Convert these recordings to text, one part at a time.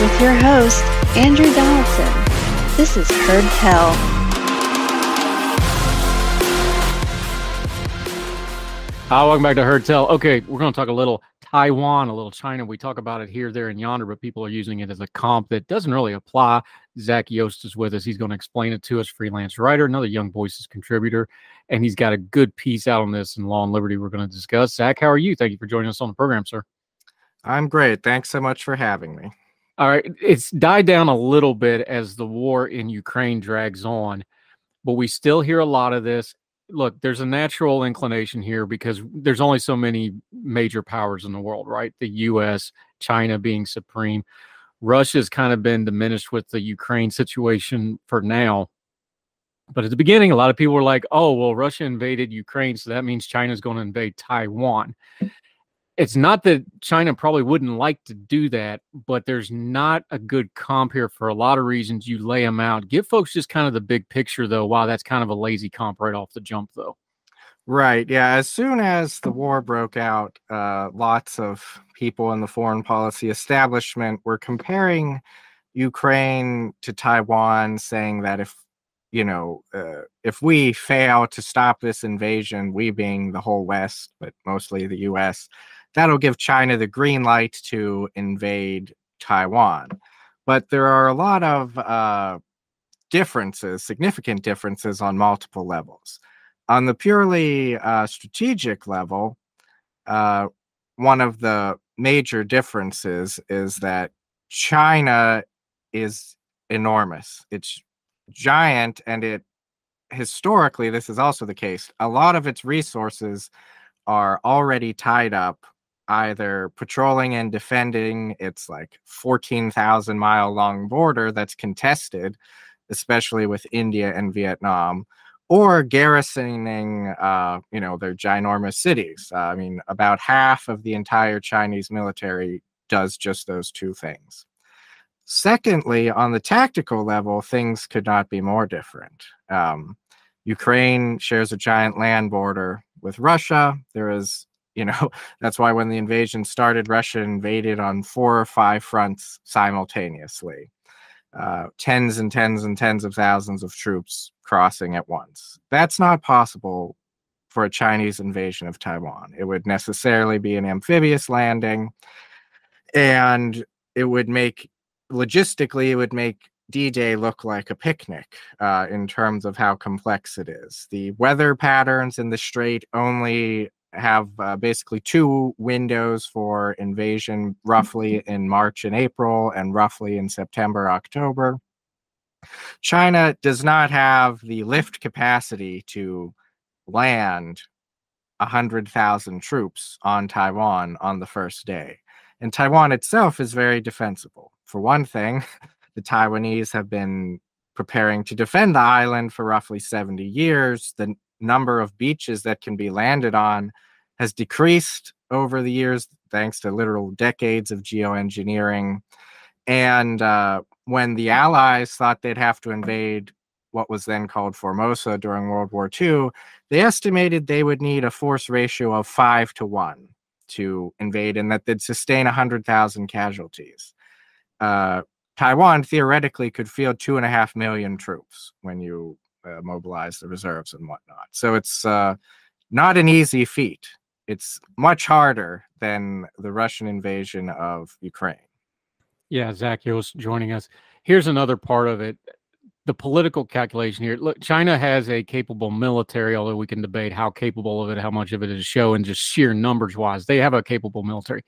With your host, Andrew Donaldson. This is Heard Tell. Hi, welcome back to Heard Tell. Okay, we're going to talk a little Taiwan, a little China. We talk about it here, there, and yonder, but people are using it as a comp that doesn't really apply. Zach Yost is with us. He's going to explain it to us. Freelance writer, another Young Voices contributor, and he's got a good piece out on this in Law and Liberty we're going to discuss. Zach, how are you? Thank you for joining us on the program, sir. I'm great. Thanks so much for having me. All right. It's died down a little bit as the war in Ukraine drags on, but we still hear a lot of this. Look, there's a natural inclination here because there's only so many major powers in the world, right? The US, China being supreme. Russia's kind of been diminished with the Ukraine situation for now. But at the beginning, a lot of people were like, oh, well, Russia invaded Ukraine, so that means China's going to invade Taiwan it's not that China probably wouldn't like to do that, but there's not a good comp here for a lot of reasons. You lay them out. Give folks just kind of the big picture, though. Wow, that's kind of a lazy comp right off the jump, though. Right. Yeah. As soon as the war broke out, uh, lots of people in the foreign policy establishment were comparing Ukraine to Taiwan, saying that if you know, uh, if we fail to stop this invasion, we being the whole West, but mostly the U.S., that'll give China the green light to invade Taiwan. But there are a lot of uh, differences, significant differences on multiple levels. On the purely uh, strategic level, uh, one of the major differences is that China is enormous. It's giant, and it historically, this is also the case. A lot of its resources are already tied up either patrolling and defending its like 14,000 mile long border that's contested, especially with India and Vietnam, or garrisoning, uh, you know, their ginormous cities. Uh, I mean, about half of the entire Chinese military does just those two things. Secondly, on the tactical level, things could not be more different. Um, Ukraine shares a giant land border with Russia. There is you know that's why when the invasion started russia invaded on four or five fronts simultaneously. Uh, tens and tens and tens of thousands of troops crossing at once. That's not possible for a chinese invasion of taiwan. It would necessarily be an amphibious landing and it would make logistically it would make D-Day look like a picnic uh, in terms of how complex it is. The weather patterns in the strait only have uh, basically two windows for invasion, roughly mm-hmm. in March and April, and roughly in September, October. China does not have the lift capacity to land 100,000 troops on Taiwan on the first day. And Taiwan itself is very defensible. For one thing, the Taiwanese have been preparing to defend the island for roughly 70 years. The number of beaches that can be landed on has decreased over the years thanks to literal decades of geoengineering. And uh, when the Allies thought they'd have to invade what was then called Formosa during World War II, they estimated they would need a force ratio of five to one to invade and that they'd sustain 100,000 casualties. Uh, Taiwan theoretically could field two and a half million troops when you uh, mobilize the reserves and whatnot. So it's uh, not an easy feat it's much harder than the Russian invasion of Ukraine. Yeah, Zach Yost joining us. Here's another part of it. the political calculation here. Look, China has a capable military, although we can debate how capable of it, how much of it is show, and just sheer numbers wise. They have a capable military.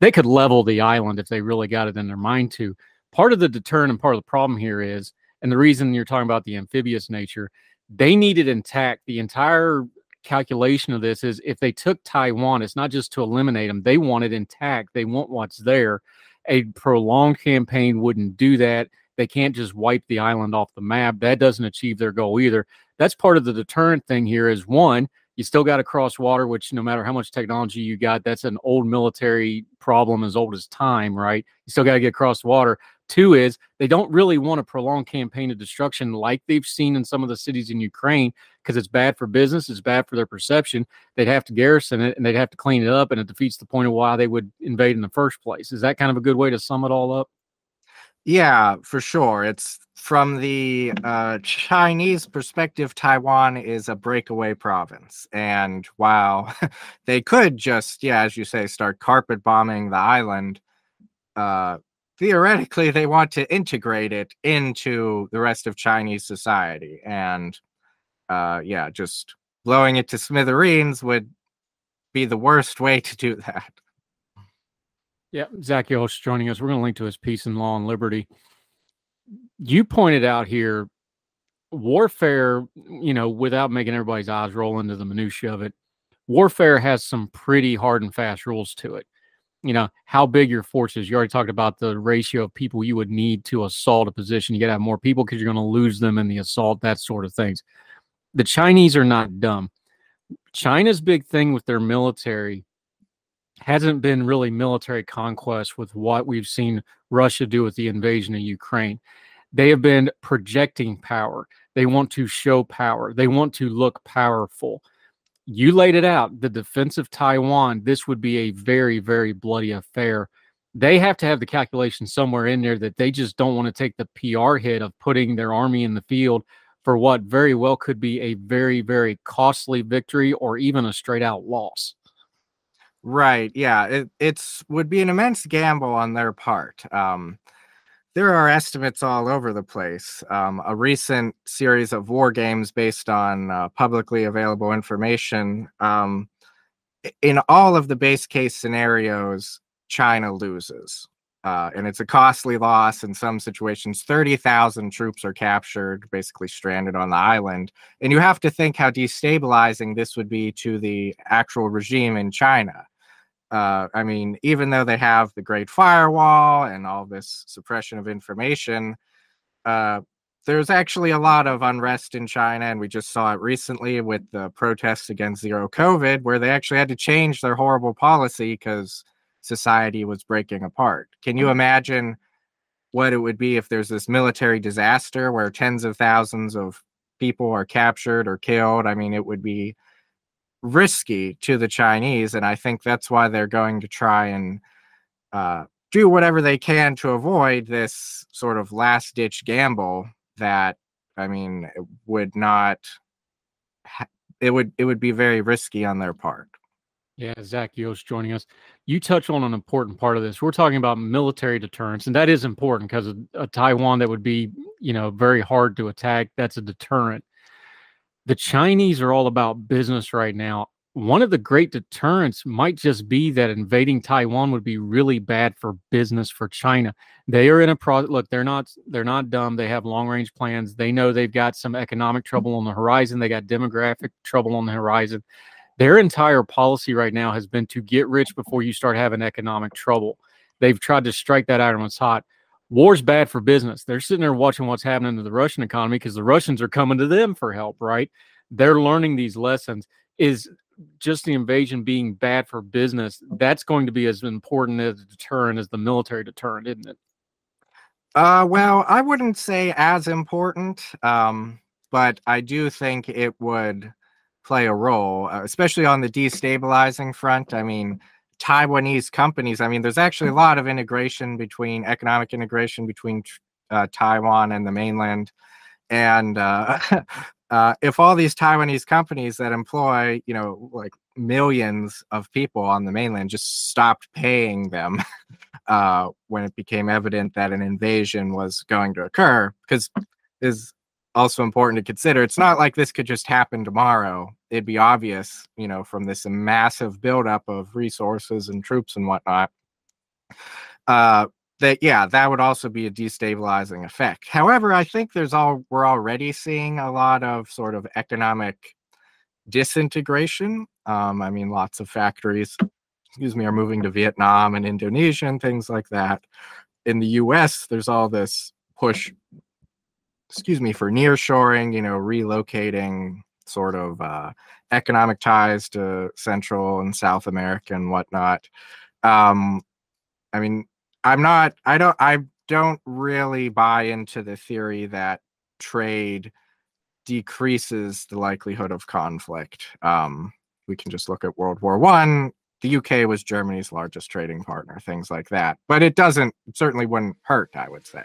They could level the island if they really got it in their mind to. Part of the deterrent and part of the problem here is, and the reason you're talking about the amphibious nature, they need it intact. The entire calculation of this is if they took Taiwan, it's not just to eliminate them, they want it intact. They want what's there. A prolonged campaign wouldn't do that they can't just wipe the island off the map. That doesn't achieve their goal either. That's part of the deterrent thing here is one, you still got to cross water, which no matter how much technology you got, that's an old military problem as old as time, right? You still got to get across water. Two is they don't really want a prolonged campaign of destruction like they've seen in some of the cities in Ukraine because it's bad for business, it's bad for their perception. They'd have to garrison it and they'd have to clean it up, and it defeats the point of why they would invade in the first place. Is that kind of a good way to sum it all up? Yeah, for sure. It's from the uh, Chinese perspective, Taiwan is a breakaway province. And while they could just, yeah, as you say, start carpet bombing the island, uh, theoretically, they want to integrate it into the rest of Chinese society. And uh, yeah, just blowing it to smithereens would be the worst way to do that. Yeah, Zach Yost joining us. We're going to link to his piece in Law and Liberty. You pointed out here warfare, you know, without making everybody's eyes roll into the minutiae of it, warfare has some pretty hard and fast rules to it. You know, how big your force is. You already talked about the ratio of people you would need to assault a position. You got to have more people because you're going to lose them in the assault, that sort of things. The Chinese are not dumb. China's big thing with their military hasn't been really military conquest with what we've seen Russia do with the invasion of Ukraine. They have been projecting power. They want to show power. They want to look powerful. You laid it out. The defense of Taiwan, this would be a very, very bloody affair. They have to have the calculation somewhere in there that they just don't want to take the PR hit of putting their army in the field for what very well could be a very, very costly victory or even a straight out loss. Right. Yeah. It it's would be an immense gamble on their part. Um, there are estimates all over the place. Um, a recent series of war games based on uh, publicly available information. Um, in all of the base case scenarios, China loses. Uh, and it's a costly loss in some situations. 30,000 troops are captured, basically stranded on the island. And you have to think how destabilizing this would be to the actual regime in China uh, I mean, even though they have the Great Firewall and all this suppression of information, uh, there's actually a lot of unrest in China, and we just saw it recently with the protests against zero COVID, where they actually had to change their horrible policy because society was breaking apart. Can you mm. imagine what it would be if there's this military disaster where tens of thousands of people are captured or killed? I mean, it would be risky to the Chinese, and I think that's why they're going to try and uh, do whatever they can to avoid this sort of last ditch gamble that I mean it would not it would it would be very risky on their part. Yeah, Zach Yost joining us. You touch on an important part of this. We're talking about military deterrence, and that is important because a, a Taiwan that would be, you know, very hard to attack. That's a deterrent the Chinese are all about business right now. One of the great deterrents might just be that invading Taiwan would be really bad for business for China. They are in a pro look, they're not they're not dumb. They have long-range plans. They know they've got some economic mm. trouble on the horizon. They got demographic trouble on the horizon. Their entire policy right now has been to get rich before you start having economic trouble. They've tried to strike that iron when it's hot war's bad for business. They're sitting there watching what's happening to the Russian economy because the Russians are coming to them for help, right? They're learning these lessons. Is just the invasion being bad for business, that's going to be as important as a deterrent as the military deterrent, isn't it? Uh, well, I wouldn't say as important, um, but I do think it would play a role, uh, especially on the destabilizing front. I mean, Taiwanese companies. I mean, there's actually a lot of integration between economic integration between uh, Taiwan and the mainland. And uh, uh, if all these Taiwanese companies that employ, you know, like millions of people on the mainland just stopped paying them uh, when it became evident that an invasion was going to occur, because is also important to consider. It's not like this could just happen tomorrow. It'd be obvious, you know, from this massive buildup of resources and troops and whatnot. Uh, that yeah, that would also be a destabilizing effect. However, I think there's all we're already seeing a lot of sort of economic disintegration. Um, I mean, lots of factories, excuse me, are moving to Vietnam and Indonesia and things like that. In the U.S., there's all this push excuse me, for nearshoring, you know, relocating sort of uh, economic ties to Central and South America and whatnot. Um, I mean, I'm not, I don't, I don't really buy into the theory that trade decreases the likelihood of conflict. Um, we can just look at World War One. The UK was Germany's largest trading partner, things like that. But it doesn't, certainly wouldn't hurt, I would say.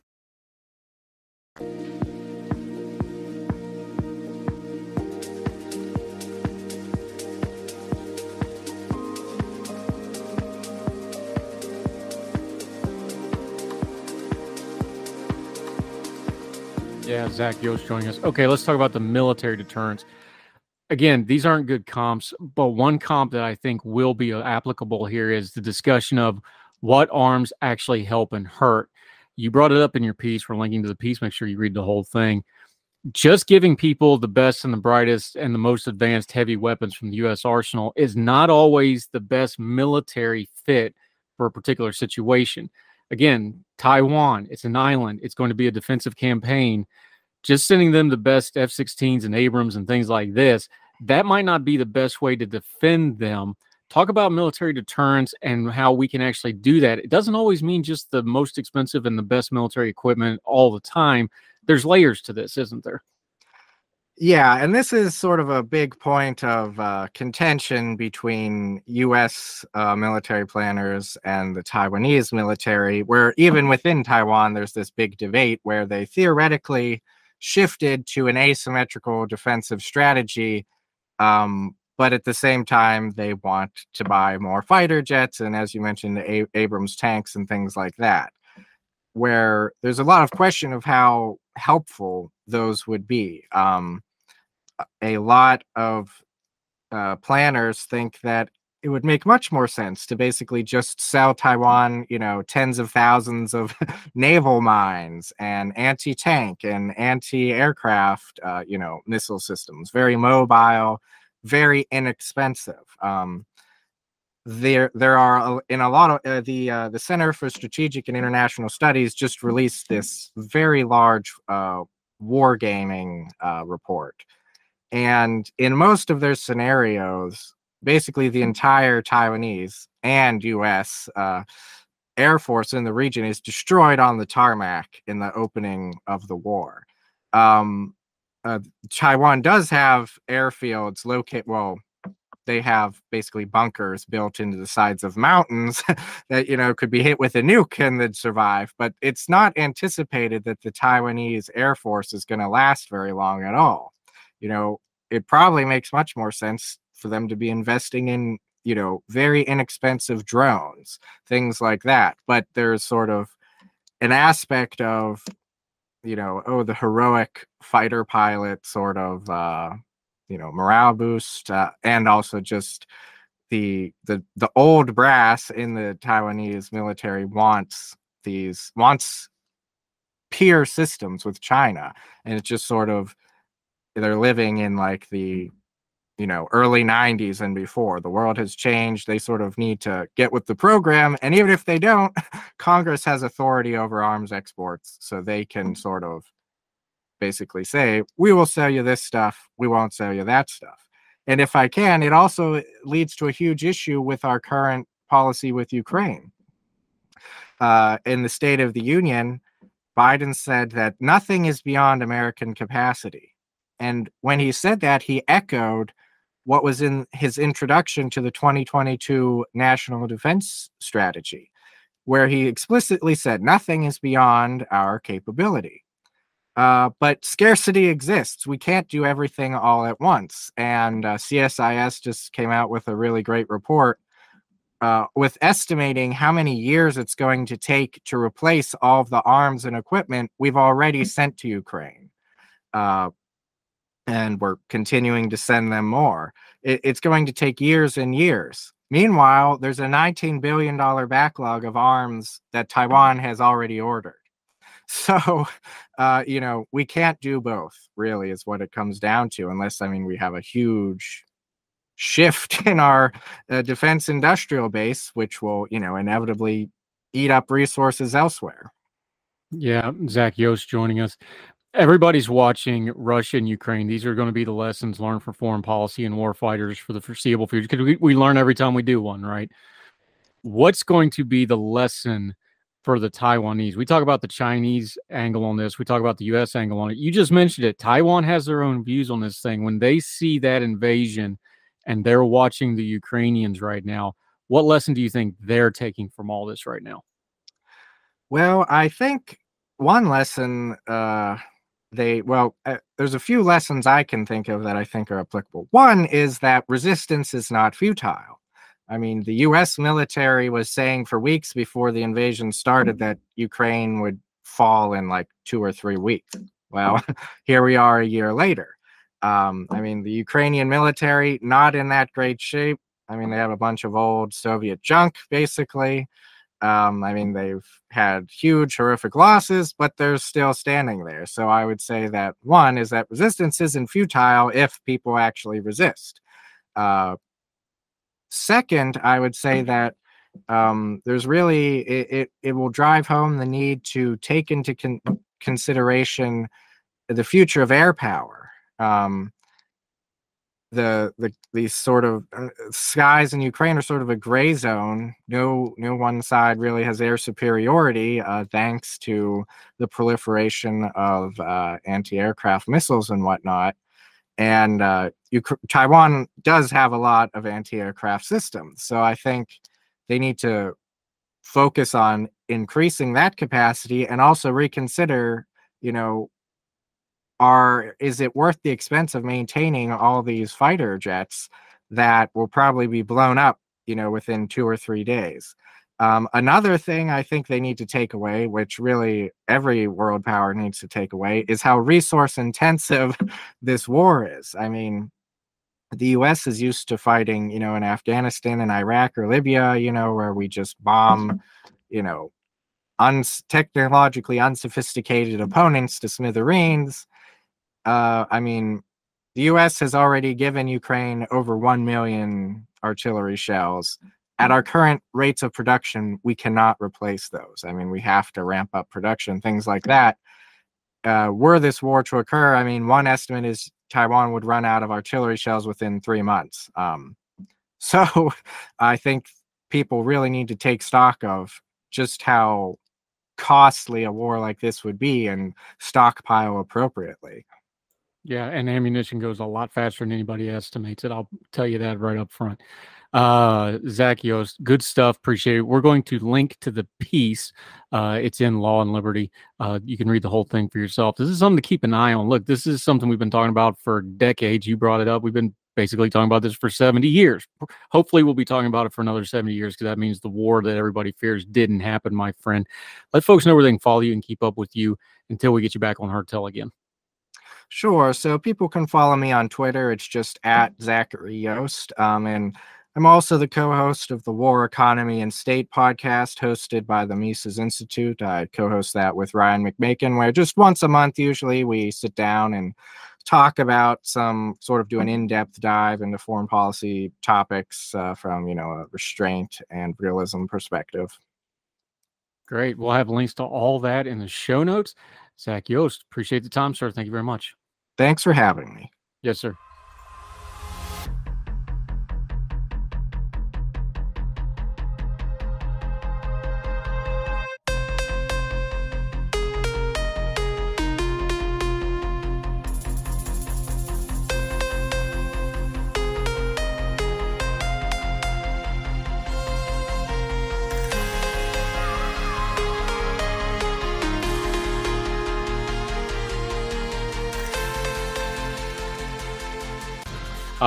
Yeah, Zach Yost joining us. Okay, let's talk about the military deterrence. Again, these aren't good comps, but one comp that I think will be applicable here is the discussion of what arms actually help and hurt. You brought it up in your piece. We're linking to the piece. Make sure you read the whole thing. Just giving people the best and the brightest and the most advanced heavy weapons from the U.S. arsenal is not always the best military fit for a particular situation. Again, Taiwan, it's an island. It's going to be a defensive campaign. Just sending them the best F 16s and Abrams and things like this, that might not be the best way to defend them. Talk about military deterrence and how we can actually do that. It doesn't always mean just the most expensive and the best military equipment all the time. There's layers to this, isn't there? Yeah, and this is sort of a big point of uh, contention between U.S. Uh, military planners and the Taiwanese military, where even within Taiwan, there's this big debate where they theoretically shifted to an asymmetrical defensive strategy, um, but at the same time, they want to buy more fighter jets and, as you mentioned, a- Abrams tanks and things like that. Where there's a lot of question of how helpful those would be. Um, a lot of uh, planners think that it would make much more sense to basically just sell Taiwan, you know, tens of thousands of naval mines and anti-tank and anti-aircraft, uh, you know, missile systems. Very mobile, very inexpensive. Um, there, there are in a lot of uh, the uh, the Center for Strategic and International Studies just released this very large uh, wargaming uh, report and in most of their scenarios, basically the entire Taiwanese and US uh, Air Force in the region is destroyed on the tarmac in the opening of the war. Um, uh, Taiwan does have airfields located, well, they have basically bunkers built into the sides of mountains that you know could be hit with a nuke and they'd survive but it's not anticipated that the taiwanese air force is going to last very long at all you know, it probably makes much more sense for them to be investing in, you know, very inexpensive drones, things like that. But there's sort of an aspect of, you know, oh, the heroic fighter pilot sort of, uh, you know, morale boost, uh, and also just the the the old brass in the Taiwanese military wants these wants peer systems with China, and it's just sort of they're living in like the you know early 90s and before the world has changed they sort of need to get with the program and even if they don't congress has authority over arms exports so they can sort of basically say, we will sell you this stuff, we won't sell you that stuff. And if I can, it also leads to a huge issue with our current policy with Ukraine. Uh, in the State of the Union, Biden said that nothing is beyond American capacity. And when he said that, he echoed what was in his introduction to the 2022 National Defense Strategy, where he explicitly said nothing is beyond our capability. Uh, but scarcity exists. We can't do everything all at once. And uh, CSIS just came out with a really great report uh, with estimating how many years it's going to take to replace all of the arms and equipment we've already sent to Ukraine. Uh, and we're continuing to send them more. It, it's going to take years and years. Meanwhile, there's a $19 billion backlog of arms that Taiwan has already ordered. So, uh, you know, we can't do both, really, is what it comes down to, unless, I mean, we have a huge shift in our uh, defense industrial base, which will, you know, inevitably eat up resources elsewhere. Yeah, Zach Yost joining us. Everybody's watching Russia and Ukraine. These are going to be the lessons learned for foreign policy and war fighters for the foreseeable future because we, we learn every time we do one, right? What's going to be the lesson for the Taiwanese? We talk about the Chinese angle on this, we talk about the US angle on it. You just mentioned it. Taiwan has their own views on this thing. When they see that invasion and they're watching the Ukrainians right now, what lesson do you think they're taking from all this right now? Well, I think one lesson uh, they well uh, there's a few lessons i can think of that i think are applicable. One is that resistance is not futile. I mean the us military was saying for weeks before the invasion started that ukraine would fall in like two or three weeks. Well here we are a year later. Um, i mean the ukrainian military not in that great shape. I mean they have a bunch of old soviet junk basically um, I mean, they've had huge, horrific losses, but they're still standing there. So I would say that one is that resistance isn't futile if people actually resist. Uh, second, I would say that um, there's really it, it, it will drive home the need to take into con- consideration the future of air power. Um, the the these sort of uh, skies in Ukraine are sort of a gray zone. No no one side really has air superiority uh, thanks to the proliferation of uh, anti-aircraft missiles and whatnot. And uh, Taiwan does have a lot of anti-aircraft systems, so I think they need to focus on increasing that capacity and also reconsider, you know, are is it worth the expense of maintaining all these fighter jets that will probably be blown up you know within two or three days? Um, another thing i think they need to take away which really every world power needs to take away is how resource intensive this war is. I mean the us is used to fighting you know in afghanistan and iraq or libya you know where we just bomb you know un- technologically unsophisticated opponents to smithereens uh, I mean, the U.S. has already given Ukraine over 1 million artillery shells. At our current rates of production, we cannot replace those. I mean, we have to ramp up production, things like that. Uh, were this war to occur, I mean, one estimate is Taiwan would run out of artillery shells within three months. Um, so I think people really need to take stock of just how costly a war like this would be and stockpile appropriately. Yeah, and ammunition goes a lot faster than anybody estimates it. I'll tell you that right up front. Uh, Zach Yost, good stuff. Appreciate it. We're going to link to the piece. Uh, it's in Law and Liberty. Uh, you can read the whole thing for yourself. This is something to keep an eye on. Look, this is something we've been talking about for decades. You brought it up. We've been basically talking about this for 70 years. Hopefully, we'll be talking about it for another 70 years because that means the war that everybody fears didn't happen, my friend. Let folks know where they can follow you and keep up with you until we get you back on Heard Tell again. Sure. So people can follow me on Twitter. It's just at Zachary Yost. Um, and I'm also the co host of the War Economy and State podcast hosted by the Mises Institute. I co host that with Ryan McMaken, where just once a month, usually, we sit down and talk about some sort of do an in-depth dive into foreign policy topics uh, from you know a restraint and realism perspective great we'll have links to all that in the show notes Zach Yost, appreciate the time, sir. Thank you very much. Thanks for having me. Yes, sir.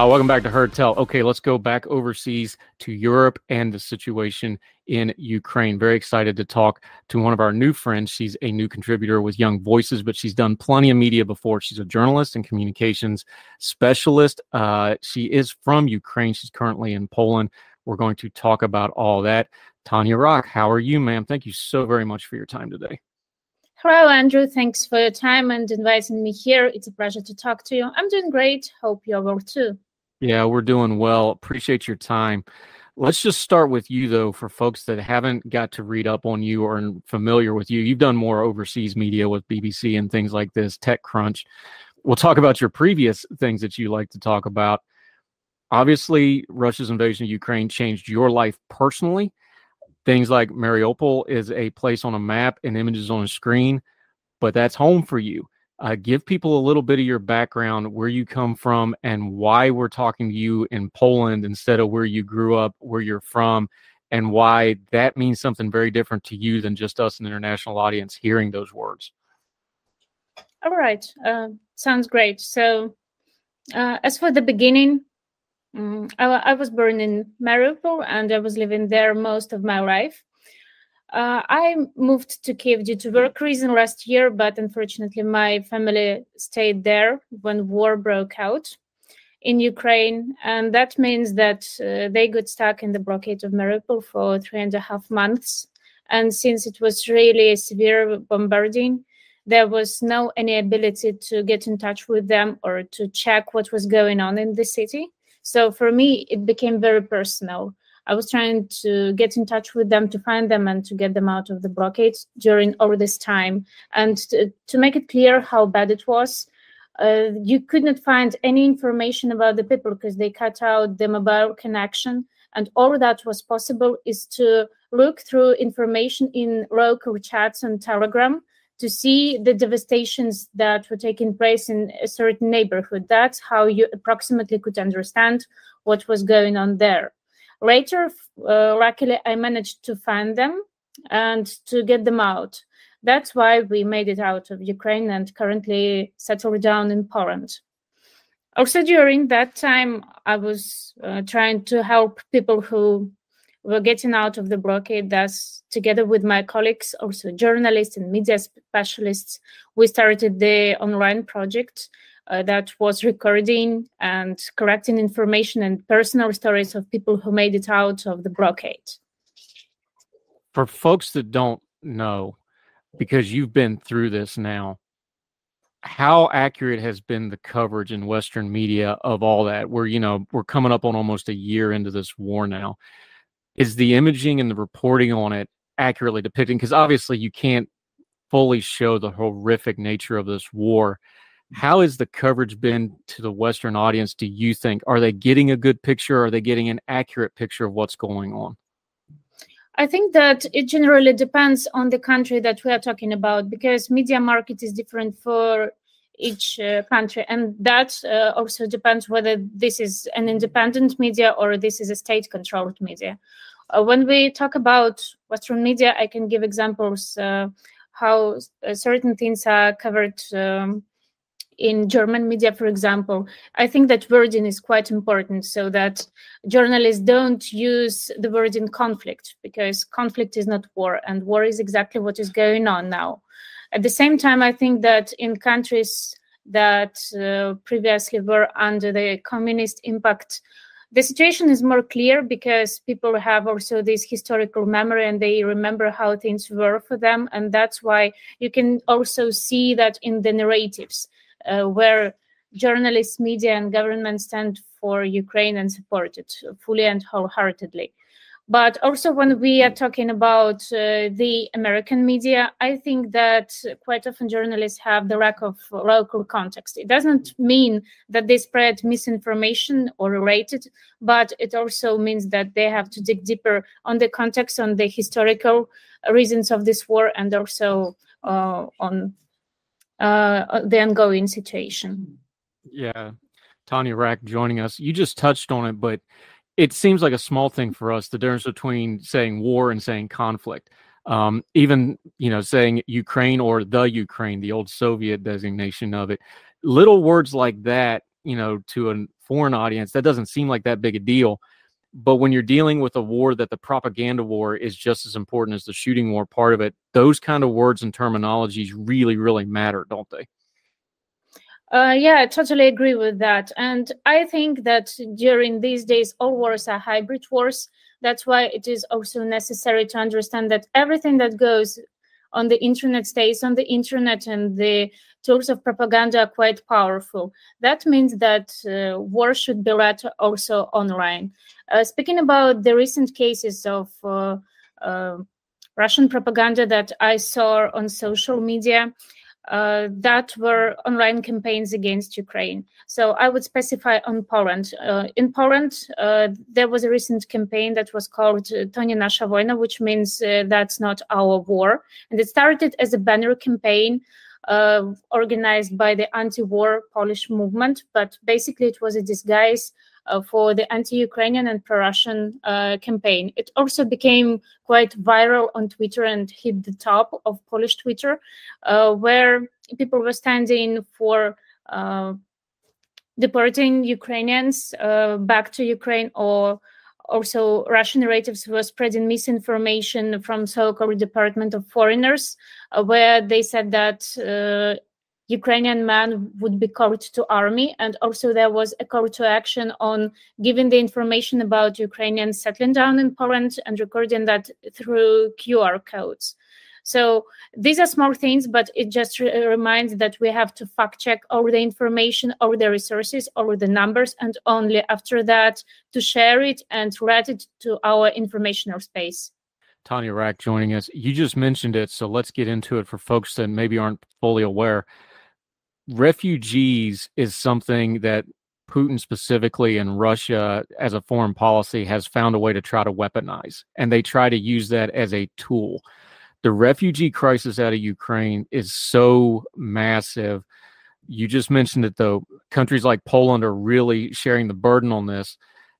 Uh, welcome back to Heard Tell. Okay, let's go back overseas to Europe and the situation in Ukraine. Very excited to talk to one of our new friends. She's a new contributor with Young Voices, but she's done plenty of media before. She's a journalist and communications specialist. Uh, she is from Ukraine. She's currently in Poland. We're going to talk about all that. Tanya Rock, how are you, ma'am? Thank you so very much for your time today. Hello, Andrew. Thanks for your time and inviting me here. It's a pleasure to talk to you. I'm doing great. Hope you're well too. Yeah, we're doing well. Appreciate your time. Let's just start with you, though, for folks that haven't got to read up on you or familiar with you. You've done more overseas media with BBC and things like this, TechCrunch. We'll talk about your previous things that you like to talk about. Obviously, Russia's invasion of Ukraine changed your life personally. Things like Mariupol is a place on a map and images on a screen, but that's home for you. Uh, give people a little bit of your background, where you come from, and why we're talking to you in Poland instead of where you grew up, where you're from, and why that means something very different to you than just us, an international audience, hearing those words. All right. Uh, sounds great. So, uh, as for the beginning, um, I, I was born in Mariupol and I was living there most of my life. Uh, I moved to Kiev due to work reason last year, but unfortunately, my family stayed there when war broke out in Ukraine, and that means that uh, they got stuck in the blockade of Mariupol for three and a half months. And since it was really severe bombarding, there was no any ability to get in touch with them or to check what was going on in the city. So for me, it became very personal. I was trying to get in touch with them to find them and to get them out of the blockade during all this time. And to, to make it clear how bad it was, uh, you could not find any information about the people because they cut out the mobile connection. And all that was possible is to look through information in local chats and Telegram to see the devastations that were taking place in a certain neighborhood. That's how you approximately could understand what was going on there. Later, uh, luckily, I managed to find them and to get them out. That's why we made it out of Ukraine and currently settled down in Poland. Also, during that time, I was uh, trying to help people who were getting out of the blockade. Thus, together with my colleagues, also journalists and media specialists, we started the online project uh, that was recording and collecting information and personal stories of people who made it out of the blockade. For folks that don't know, because you've been through this now, how accurate has been the coverage in Western media of all that? We're, you know, we're coming up on almost a year into this war now. Is the imaging and the reporting on it accurately depicting? Because obviously you can't fully show the horrific nature of this war how has the coverage been to the Western audience, do you think? Are they getting a good picture? Are they getting an accurate picture of what's going on? I think that it generally depends on the country that we are talking about because media market is different for each uh, country and that uh, also depends whether this is an independent media or this is a state controlled media uh, when we talk about western media i can give examples uh, how uh, certain things are covered um, in German media, for example, I think that wording is quite important so that journalists don't use the word in conflict because conflict is not war and war is exactly what is going on now. At the same time, I think that in countries that uh, previously were under the communist impact, the situation is more clear because people have also this historical memory and they remember how things were for them. And that's why you can also see that in the narratives where journalists, media, and government stand for Ukraine and support it fully and wholeheartedly. But also, when we are talking about uh, the American media, I think that quite often journalists have the lack of local context. It doesn't mean that they spread misinformation or related, but it also means that they have to dig deeper on the context, on the historical reasons of this war, and also uh, on uh, the ongoing situation. Yeah. Tanya Rack joining us. You just touched on it, but it seems like a small thing for us the difference between saying war and saying conflict um, even you know saying ukraine or the ukraine the old soviet designation of it little words like that you know to a foreign audience that doesn't seem like that big a deal but when you're dealing with a war that the propaganda war is just as important as the shooting war part of it those kind of words and terminologies really really matter don't they uh, yeah, I totally agree with that. And I think that during these days, all wars are hybrid wars. That's why it is also necessary to understand that everything that goes on the internet stays on the internet and the tools of propaganda are quite powerful. That means that uh, war should be led also online. Uh, speaking about the recent cases of uh, uh Russian propaganda that I saw on social media, uh, that were online campaigns against Ukraine. So I would specify on Poland. Uh, in Poland, uh, there was a recent campaign that was called uh, To nasza wojna, which means uh, that's not our war. And it started as a banner campaign uh, organized by the anti-war Polish movement, but basically it was a disguise for the anti-Ukrainian and pro-Russian uh, campaign. It also became quite viral on Twitter and hit the top of Polish Twitter, uh, where people were standing for uh, deporting Ukrainians uh, back to Ukraine or also Russian narratives were spreading misinformation from so-called Department of Foreigners, uh, where they said that uh, Ukrainian man would be called to army, and also there was a call to action on giving the information about Ukrainians settling down in Poland and recording that through QR codes. So these are small things, but it just re- reminds that we have to fact check all the information, all the resources, all the numbers, and only after that to share it and let it to our informational space. Tanya Rack joining us. You just mentioned it, so let's get into it for folks that maybe aren't fully aware refugees is something that Putin specifically and Russia as a foreign policy has found a way to try to weaponize, and they try to use that as a tool. The refugee crisis out of Ukraine is so massive. You just mentioned it though. Countries like Poland are really sharing the burden on this.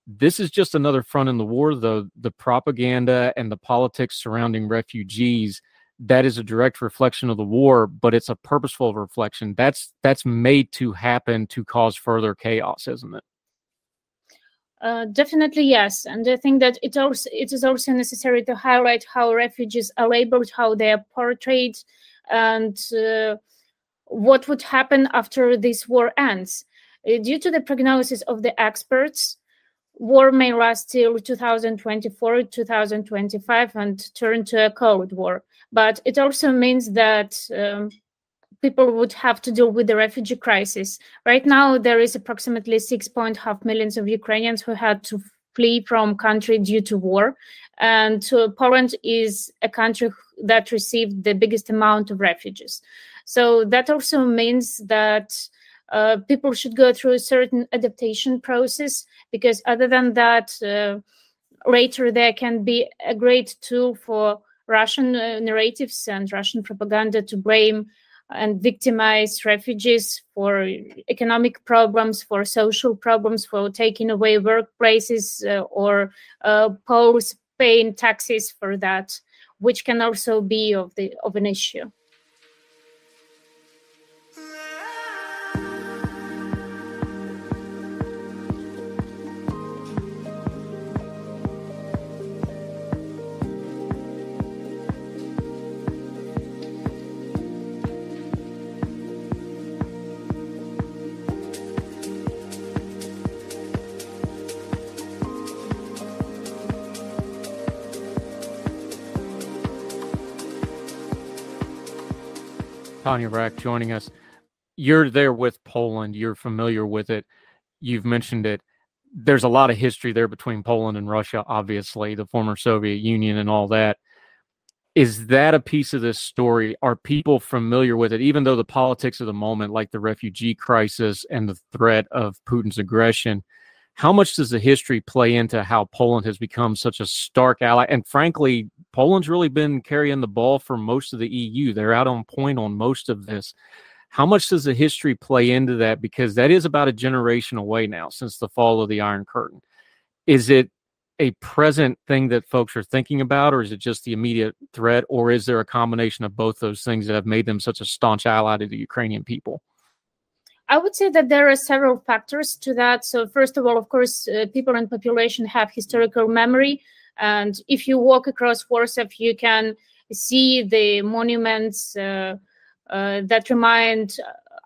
This is just another front in the war, though. The propaganda and the politics surrounding refugees that is a direct reflection of the war, but it's a purposeful reflection. That's that's made to happen to cause further chaos, isn't it? Uh, definitely yes, and I think that it also it is also necessary to highlight how refugees are labeled, how they are portrayed, and uh, what would happen after this war ends. Uh, due to the prognosis of the experts, war may last till 2024, 2025, and turn to a Cold War but it also means that um, people would have to deal with the refugee crisis. Right now, there is approximately 6.5 millions of Ukrainians who had to flee from country due to war, and uh, Poland is a country that received the biggest amount of refugees. So that also means that uh, people should go through a certain adaptation process because other than that, uh, later there can be a great tool for Russian uh, narratives and Russian propaganda to blame and victimize refugees for economic problems, for social problems, for taking away workplaces uh, or uh, Poles paying taxes for that, which can also be of the of an issue. Tanya Rack joining us. You're there with Poland. You're familiar with it. You've mentioned it. there's a lot of history there between Poland and Russia, obviously, the former Soviet Union and all that. Is that a piece of this story? Are people familiar with it, even though the politics of the moment, like the refugee crisis and the threat of Putin's aggression? How much does the history play into how Poland has become such a stark ally? And frankly, Poland's really been carrying the ball for most of the EU. They're out on point on most of this. How much does the history play into that? Because that is about a generation away now since the fall of the Iron Curtain. Is it a present thing that folks are thinking about, or is it just the immediate threat, or is there a combination of both those things that have made them such a staunch ally to the Ukrainian people? I would say that there are several factors to that. So, first of all, of course, uh, people and population have historical memory. And if you walk across Warsaw, you can see the monuments uh, uh, that remind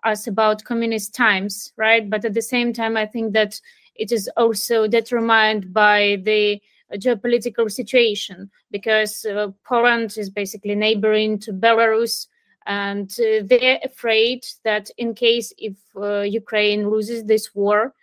us about communist times, right? But at the same time, I think that it is also determined by the geopolitical situation because uh, Poland is basically neighboring to Belarus and uh, they're afraid that in case if uh, Ukraine loses this war,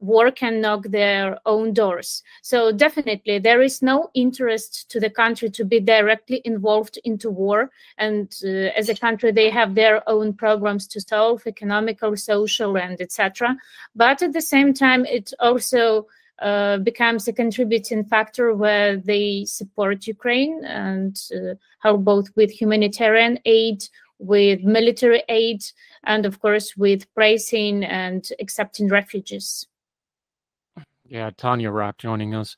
war can knock their own doors. So definitely there is no interest to the country to be directly involved into war. And uh, as a country, they have their own programs to solve economical, social, and etc. But at the same time, it also uh, becomes a contributing factor where they support Ukraine and uh, help both with humanitarian aid, with military aid, and of course with praising and accepting refugees. Yeah, Tanya Rock joining us.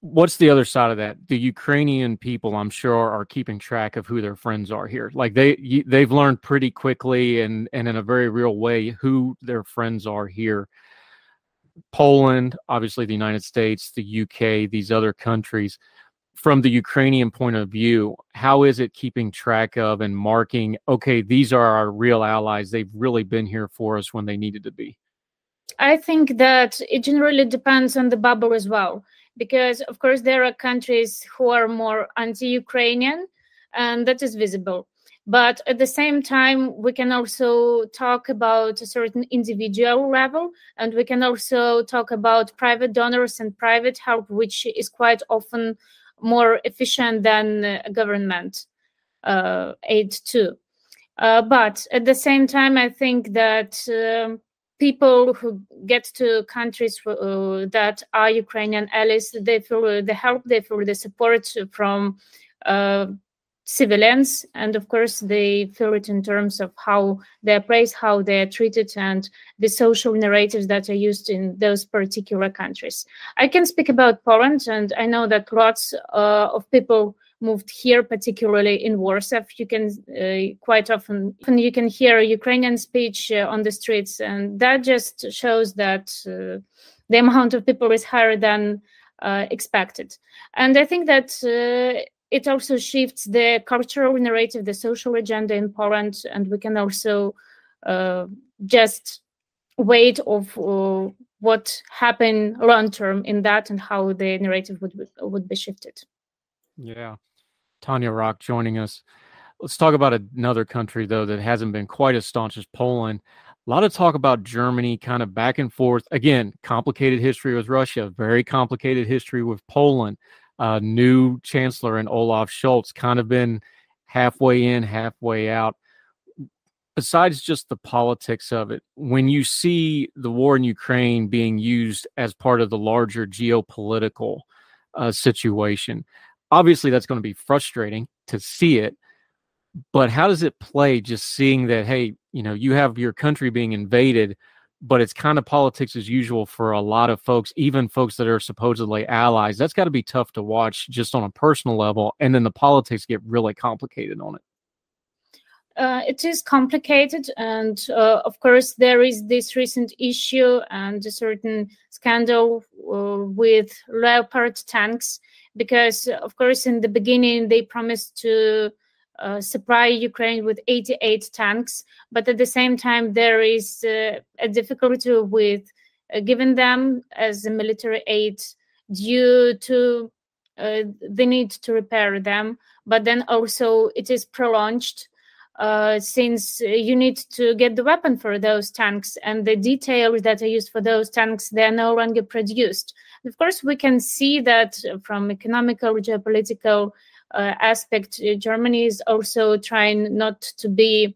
What's the other side of that? The Ukrainian people, I'm sure, are keeping track of who their friends are here. Like they they've learned pretty quickly and and in a very real way who their friends are here. Poland, obviously the United States, the UK, these other countries. From the Ukrainian point of view, how is it keeping track of and marking, okay, these are our real allies. They've really been here for us when they needed to be? I think that it generally depends on the bubble as well, because of course there are countries who are more anti-Ukrainian, and that is visible. But at the same time, we can also talk about a certain individual level, and we can also talk about private donors and private help, which is quite often more efficient than uh, government uh, aid too. Uh, but at the same time, I think that. Um, people who get to countries that are Ukrainian allies, they feel the help, they feel the support from civilians, and of course, they feel it in terms of how they're praised, how they're treated, and the social narratives that are used in those particular countries. I can speak about Poland, and I know that lots uh, of people moved here, particularly in Warsaw. You can uh, quite often you can hear Ukrainian speech uh, on the streets, and that just shows that uh, the amount of people is higher than uh, expected. And I think that uh, it also shifts the cultural narrative, the social agenda in Poland, and we can also uh, just wait of what happened long term in that and how the narrative would would be shifted. Yeah. Tanya Rock joining us. Let's talk about another country, though, that hasn't been quite as staunch as Poland. A lot of talk about Germany, kind of back and forth. Again, complicated history with Russia, very complicated history with Poland. Uh, new chancellor and Olaf Scholz kind of been halfway in, halfway out. Besides just the politics of it, when you see the war in Ukraine being used as part of the larger geopolitical uh, situation, obviously that's going to be frustrating to see it but how does it play just seeing that hey you know you have your country being invaded but it's kind of politics as usual for a lot of folks even folks that are supposedly allies. That's got to be tough to watch just on a personal level and then the politics get really complicated on it. Uh, it is complicated and uh, of course there is this recent issue and a certain scandal uh, with leopard tanks because of course in the beginning they promised to uh, supply Ukraine with 88 tanks, but at the same time there is uh, a difficulty with uh, giving them as a military aid due to uh, the need to repair them. But then also it is prolonged uh, since you need to get the weapon for those tanks and the details that are used for those tanks they're no longer produced of course we can see that from economical geopolitical aspect uh, germany is also trying not to be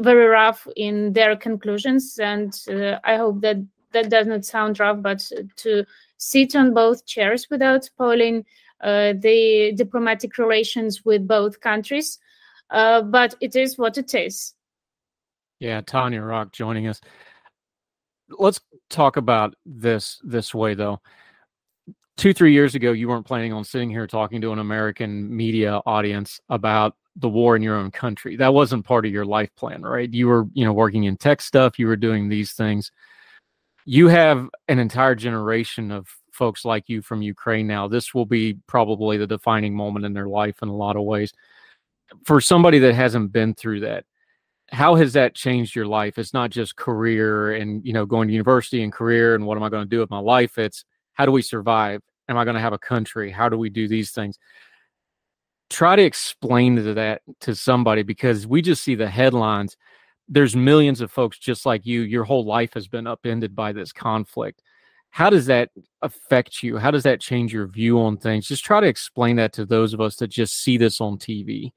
very rough in their conclusions and uh, i hope that that does not sound rough but to sit on both chairs without spoiling uh, the diplomatic relations with both countries uh, but it is what it is. Yeah, Tanya Rock joining us. Let's talk about this this way though. Two, three years ago, you weren't planning on sitting here talking to an American media audience about the war in your own country. That wasn't part of your life plan, right? You were, you know, working in tech stuff, you were doing these things. You have an entire generation of folks like you from Ukraine now. This will be probably the defining moment in their life in a lot of ways for somebody that hasn't been through that how has that changed your life it's not just career and you know going to university and career and what am i going to do with my life it's how do we survive? Am i going to have a country? How do we do these things? Try to explain that to somebody because we just see the headlines. There's millions of folks just like you your whole life has been upended by this conflict. How does that affect you? How does that change your view on things? Just try to explain that to those of us that just see this on tv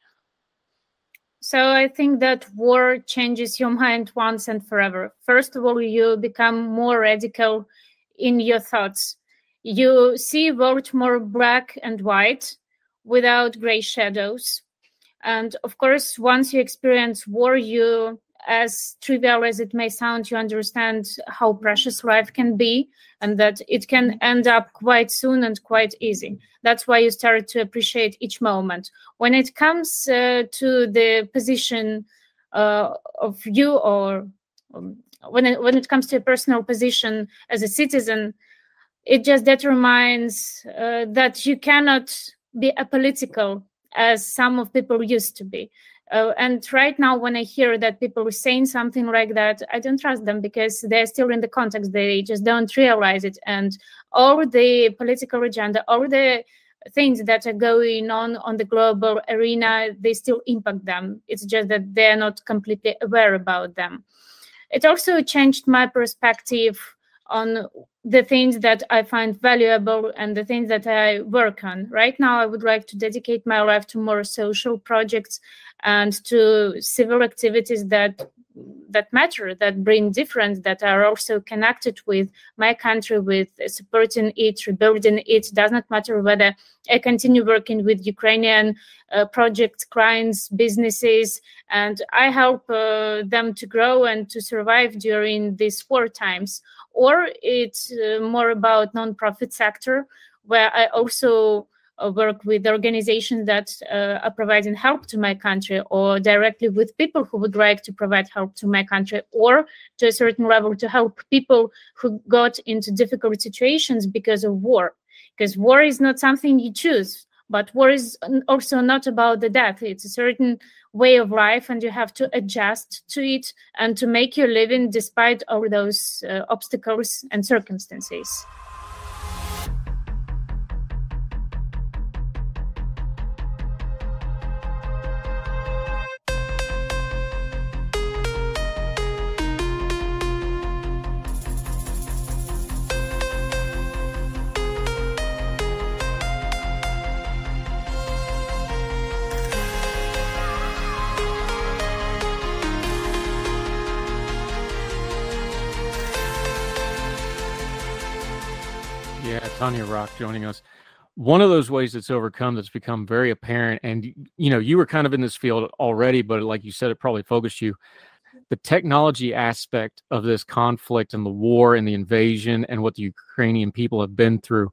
so I think that war changes your mind once and forever. First of all, you become more radical in your thoughts. You see world more black and white without gray shadows. And of course, once you experience war, you as trivial as it may sound, you understand how precious life can be and that it can end up quite soon and quite easy. That's why you start to appreciate each moment. When it comes uh, to the position uh, of you or um, when it, when it comes to a personal position as a citizen, it just determines uh, that you cannot be apolitical as some of people used to be. Uh, and right now, when I hear that people are saying something like that, I don't trust them because they're still in the context. They just don't realize it. And all the political agenda, all the things that are going on on the global arena, they still impact them. It's just that they're not completely aware about them. It also changed my perspective on the things that I find valuable and the things that I work on. Right now, I would like to dedicate my life to more social projects and to civil activities that that matter, that bring difference, that are also connected with my country, with supporting it, rebuilding it. Does not matter whether I continue working with Ukrainian uh, projects, clients, businesses, and I help uh, them to grow and to survive during these war times, or it's uh, more about nonprofit sector where I also uh, work with organizations that uh, are providing help to my country or directly with people who would like to provide help to my country or to a certain level to help people who got into difficult situations because of war. Because war is not something you choose but war is also not about the death. It's a certain way of life and you have to adjust to it and to make your living despite all those uh, obstacles and circumstances Tanya Rock joining us. One of those ways that's overcome that's become very apparent, and you know, you were kind of in this field already, but like you said, it probably focused you. The technology aspect of this conflict and the war and the invasion and what the Ukrainian people have been through.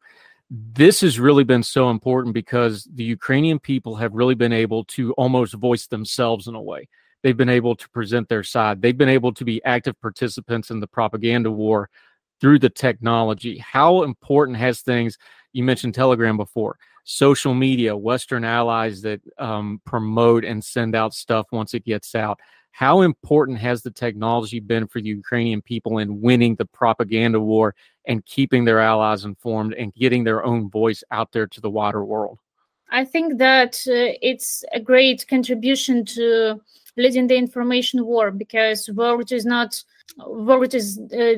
This has really been so important because the Ukrainian people have really been able to almost voice themselves in a way. They've been able to present their side. They've been able to be active participants in the propaganda war through the technology. How important has things, you mentioned Telegram before, social media, Western allies that um, promote and send out stuff once it gets out. How important has the technology been for the Ukrainian people in winning the propaganda war and keeping their allies informed and getting their own voice out there to the wider world? I think that uh, it's a great contribution to leading the information war because world is not world is uh,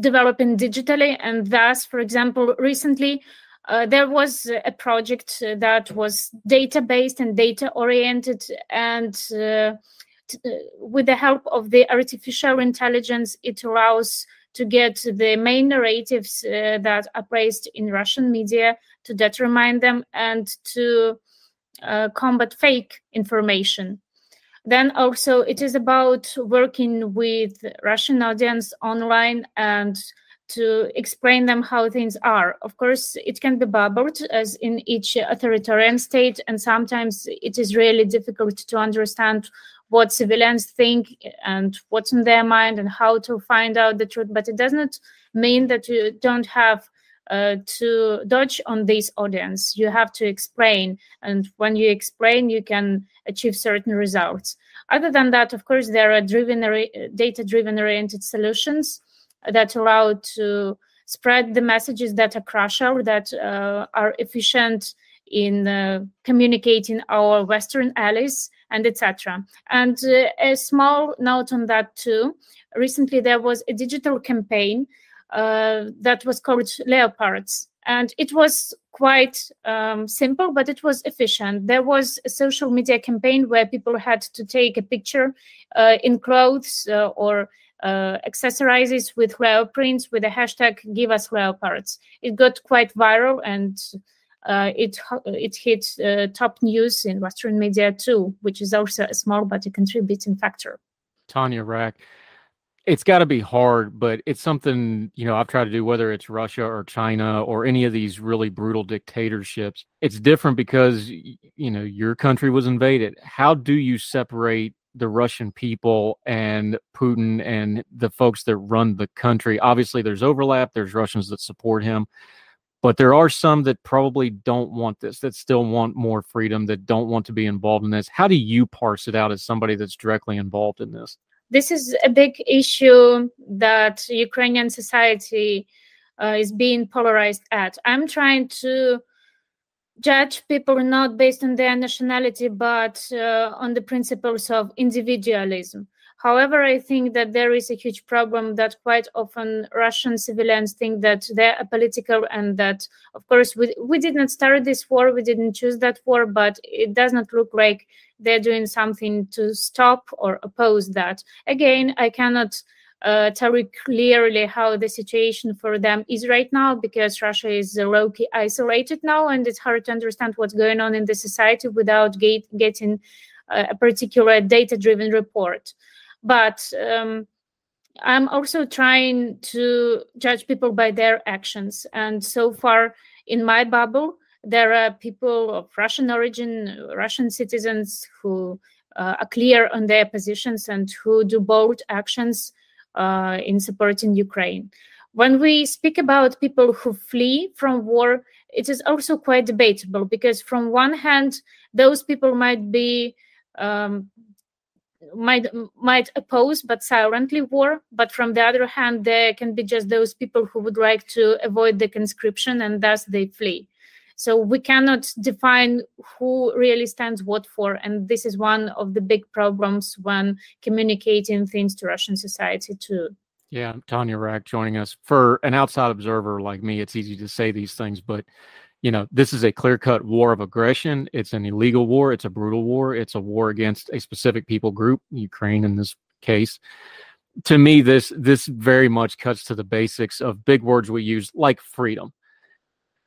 developing digitally, and thus, for example, recently. Uh, there was a project that was data based and data oriented and uh, t- uh, with the help of the artificial intelligence it allows to get the main narratives uh, that are praised in Russian media, to determine them, and to uh, combat fake information. Then also, it is about working with Russian audience online and to explain them how things are. Of course, it can be bubbled as in each authoritarian state, and sometimes it is really difficult to understand what civilians think and what's in their mind and how to find out the truth. But it does not mean that you don't have uh, to dodge on this audience. You have to explain, and when you explain, you can achieve certain results. Other than that, of course, there are driven data-driven oriented solutions that allow to spread the messages that are crucial, that uh, are efficient in uh, communicating our Western allies and etc. And uh, a small note on that too. Recently, there was a digital campaign uh, that was called Leopards, and it was quite um, simple, but it was efficient. There was a social media campaign where people had to take a picture uh, in clothes uh, or uh, accessorizes with leopards with the hashtag give us leopards it got quite viral and it it hit uh, top news in Western media too, which is also a small but a contributing factor. Tanya Rack, it's got to be hard, but it's something you know I've tried to do. Whether it's Russia or China or any of these really brutal dictatorships, it's different because you know your country was invaded. How do you separate the Russian people and Putin and the folks that run the country? Obviously, there's overlap. There's Russians that support him but there are some that probably don't want this that still want more freedom that don't want to be involved in this. How do you parse it out as somebody that's directly involved in this? This is a big issue that ukrainian society uh, is being polarized at. I'm trying to judge people not based on their nationality but uh, on the principles of individualism However, I think that there is a huge problem that quite often Russian civilians think that they're apolitical and that, of course, we, we did not start this war, we didn't choose that war, but it does not look like they're doing something to stop or oppose that. Again, I cannot uh, tell you clearly how the situation for them is right now because Russia is low key isolated now and it's hard to understand what's going on in the society without get, getting uh, a particular data driven report but um, i'm also trying to judge people by their actions. And so far in my bubble there are people of russian origin russian citizens who uh, are clear on their positions and who do bold actions uh, in supporting ukraine. When we speak about people who flee from war it is also quite debatable because from one hand those people might be um, might might oppose but silently war but from the other hand there can be just those people who would like to avoid the conscription and thus they flee. So we cannot define who really stands what for and this is one of the big problems when communicating things to russian society too. Yeah tanya rack joining us. For an outside observer like me it's easy to say these things but you know, this is a clear cut war of aggression. It's an illegal war. It's a brutal war. It's a war against a specific people group, Ukraine in this case. To me, this this very much cuts to the basics of big words we use like freedom.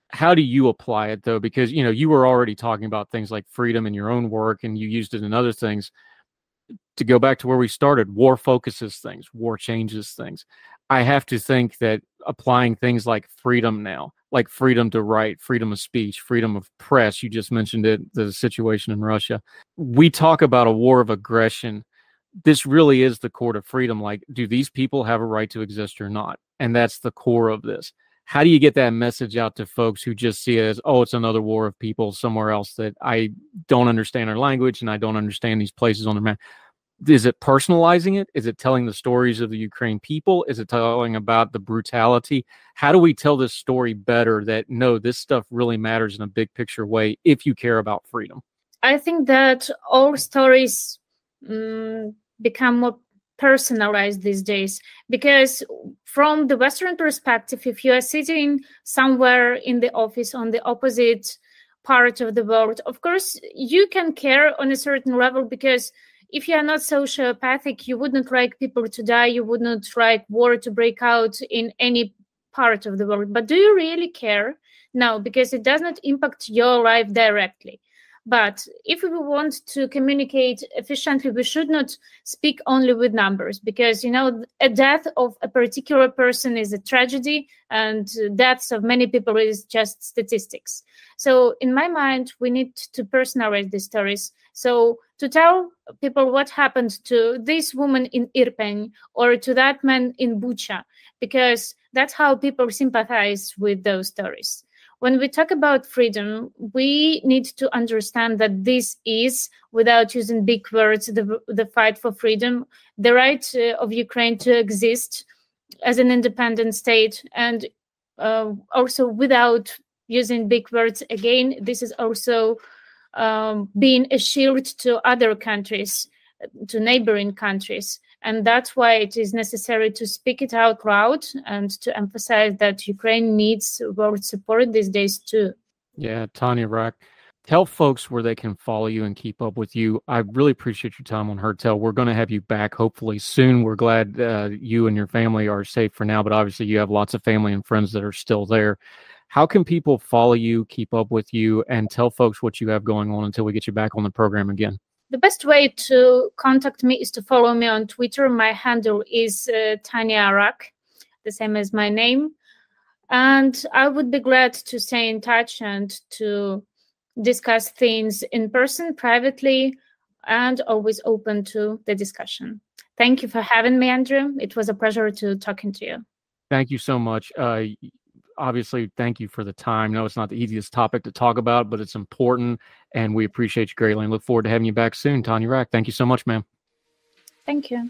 How do you apply it though? Because you know, you were already talking about things like freedom in your own work and you used it in other things. To go back to where we started, war focuses things, war changes things. I have to think that applying things like freedom now, like freedom to write, freedom of speech, freedom of press, you just mentioned it, the situation in Russia. We talk about a war of aggression. This really is the core of freedom. Like, do these people have a right to exist or not? And that's the core of this. How do you get that message out to folks who just see it as, oh, it's another war of people somewhere else that I don't understand our language and I don't understand these places on the map? Is it personalizing it? Is it telling the stories of the Ukraine people? Is it telling about the brutality? How do we tell this story better that no, this stuff really matters in a big picture way if you care about freedom? I think that all stories um, become more personalized these days because from the western perspective if you are sitting somewhere in the office on the opposite part of the world of course you can care on a certain level because if you are not sociopathic you wouldn't like people to die. You wouldn't like war to break out in any part of the world. But do you really care no because it does not impact your life directly. But if we want to communicate efficiently, we should not speak only with numbers. Because, you know, a death of a particular person is a tragedy and deaths of many people is just statistics. So, in my mind, we need to personalize these stories. So, to tell people what happened to this woman in Irpin or to that man in Bucha, because that's how people sympathize with those stories. When we talk about freedom, we need to understand that this is, without using big words, the, the fight for freedom, the right uh, of Ukraine to exist as an independent state, and uh, also without using big words again, this is also um, being a shield to other countries, to neighboring countries. And that's why it is necessary to speak it out loud and to emphasize that Ukraine needs world support these days too. Yeah, Tanya Rack. Tell folks where they can follow you and keep up with you. I really appreciate your time on Heard Tell. We're going to have you back hopefully soon. We're glad uh, you and your family are safe for now, but obviously you have lots of family and friends that are still there. How can people follow you, keep up with you, and tell folks what you have going on until we get you back on the program again? the best way to contact me is to follow me on Twitter. My handle is uh, Tanya Arak, the same as my name. And I would be glad to stay in touch and to discuss things in person, privately, and always open to the discussion. Thank you for having me, Andrew. It was a pleasure to talking to you. Thank you so much. Uh, obviously, thank you for the time. No, it's not the easiest topic to talk about, but it's important, and we appreciate you greatly and look forward to having you back soon, Tanya Rack. Thank you so much, ma'am. Thank you.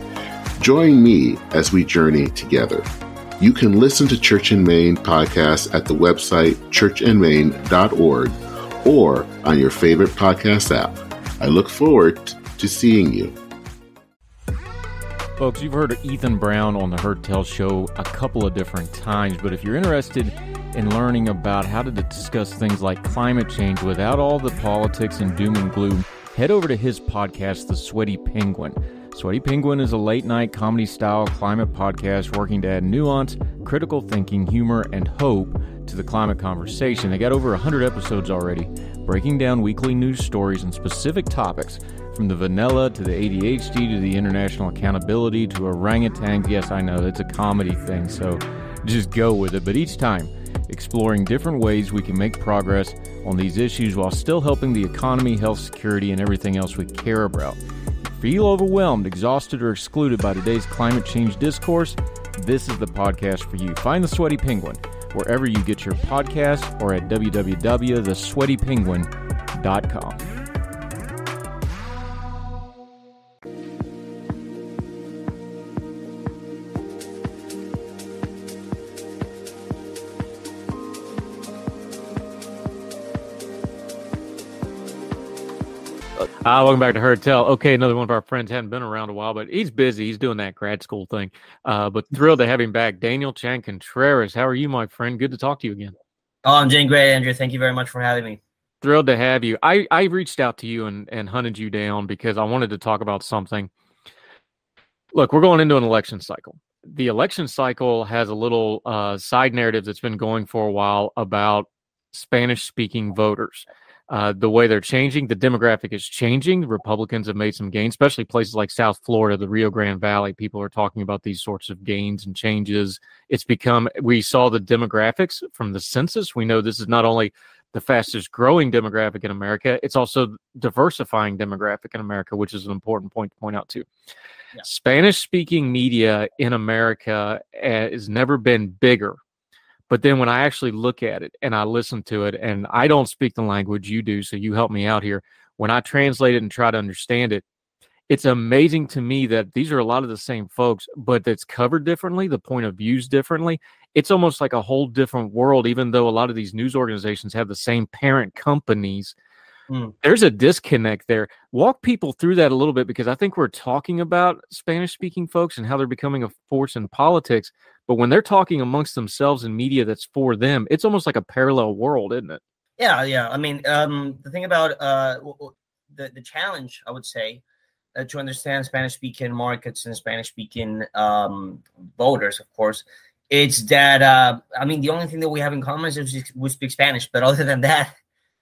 Join me as we journey together. You can listen to Church in Main podcast at the website churchandmain.org or on your favorite podcast app. I look forward to seeing you. Folks, you've heard of Ethan Brown on the Heard Tell show a couple of different times, but if you're interested in learning about how to discuss things like climate change without all the politics and doom and gloom, head over to his podcast, The Sweaty Penguin. Sweaty Penguin is a late night comedy style climate podcast working to add nuance, critical thinking, humor, and hope to the climate conversation. They got over 100 episodes already, breaking down weekly news stories and specific topics from the vanilla to the ADHD to the international accountability to orangutans. Yes, I know it's a comedy thing, so just go with it. But each time, exploring different ways we can make progress on these issues while still helping the economy, health, security, and everything else we care about. Feel overwhelmed, exhausted, or excluded by today's climate change discourse? This is the podcast for you. Find the Sweaty Penguin wherever you get your podcast or at www.thesweatypenguin.com. Uh, welcome back to Heard Tell. Okay, another one of our friends hadn't been around a while, but he's busy. He's doing that grad school thing. Uh, but thrilled to have him back. Daniel Chan Contreras, how are you, my friend? Good to talk to you again. Oh, I'm doing great, Andrew. Thank you very much for having me. Thrilled to have you. I, I reached out to you and, and hunted you down because I wanted to talk about something. Look, we're going into an election cycle. The election cycle has a little uh, side narrative that's been going for a while about Spanish speaking voters uh, the way they're changing. The demographic is changing. Republicans have made some gains, especially places like South Florida, the Rio Grande Valley. People are talking about these sorts of gains and changes. It's become, we saw the demographics from the census. We know this is not only the fastest growing demographic in America, it's also diversifying demographic in America, which is an important point to point out too. Yeah. Spanish speaking media in America eh, has never been bigger but then when I actually look at it and I listen to it, and I don't speak the language you do, so you help me out here. When I translate it and try to understand it, it's amazing to me that these are a lot of the same folks, but it's covered differently, the point of views differently. It's almost like a whole different world, even though a lot of these news organizations have the same parent companies. Mm. There's a disconnect there. Walk people through that a little bit because I think we're talking about Spanish speaking folks and how they're becoming a force in politics. But when they're talking amongst themselves in media that's for them, it's almost like a parallel world, isn't it? Yeah, yeah. I mean, um, the thing about uh, the the challenge, I would say, uh, to understand Spanish speaking markets and Spanish speaking um, voters, of course, it's that uh, I mean, the only thing that we have in common is we speak Spanish. But other than that,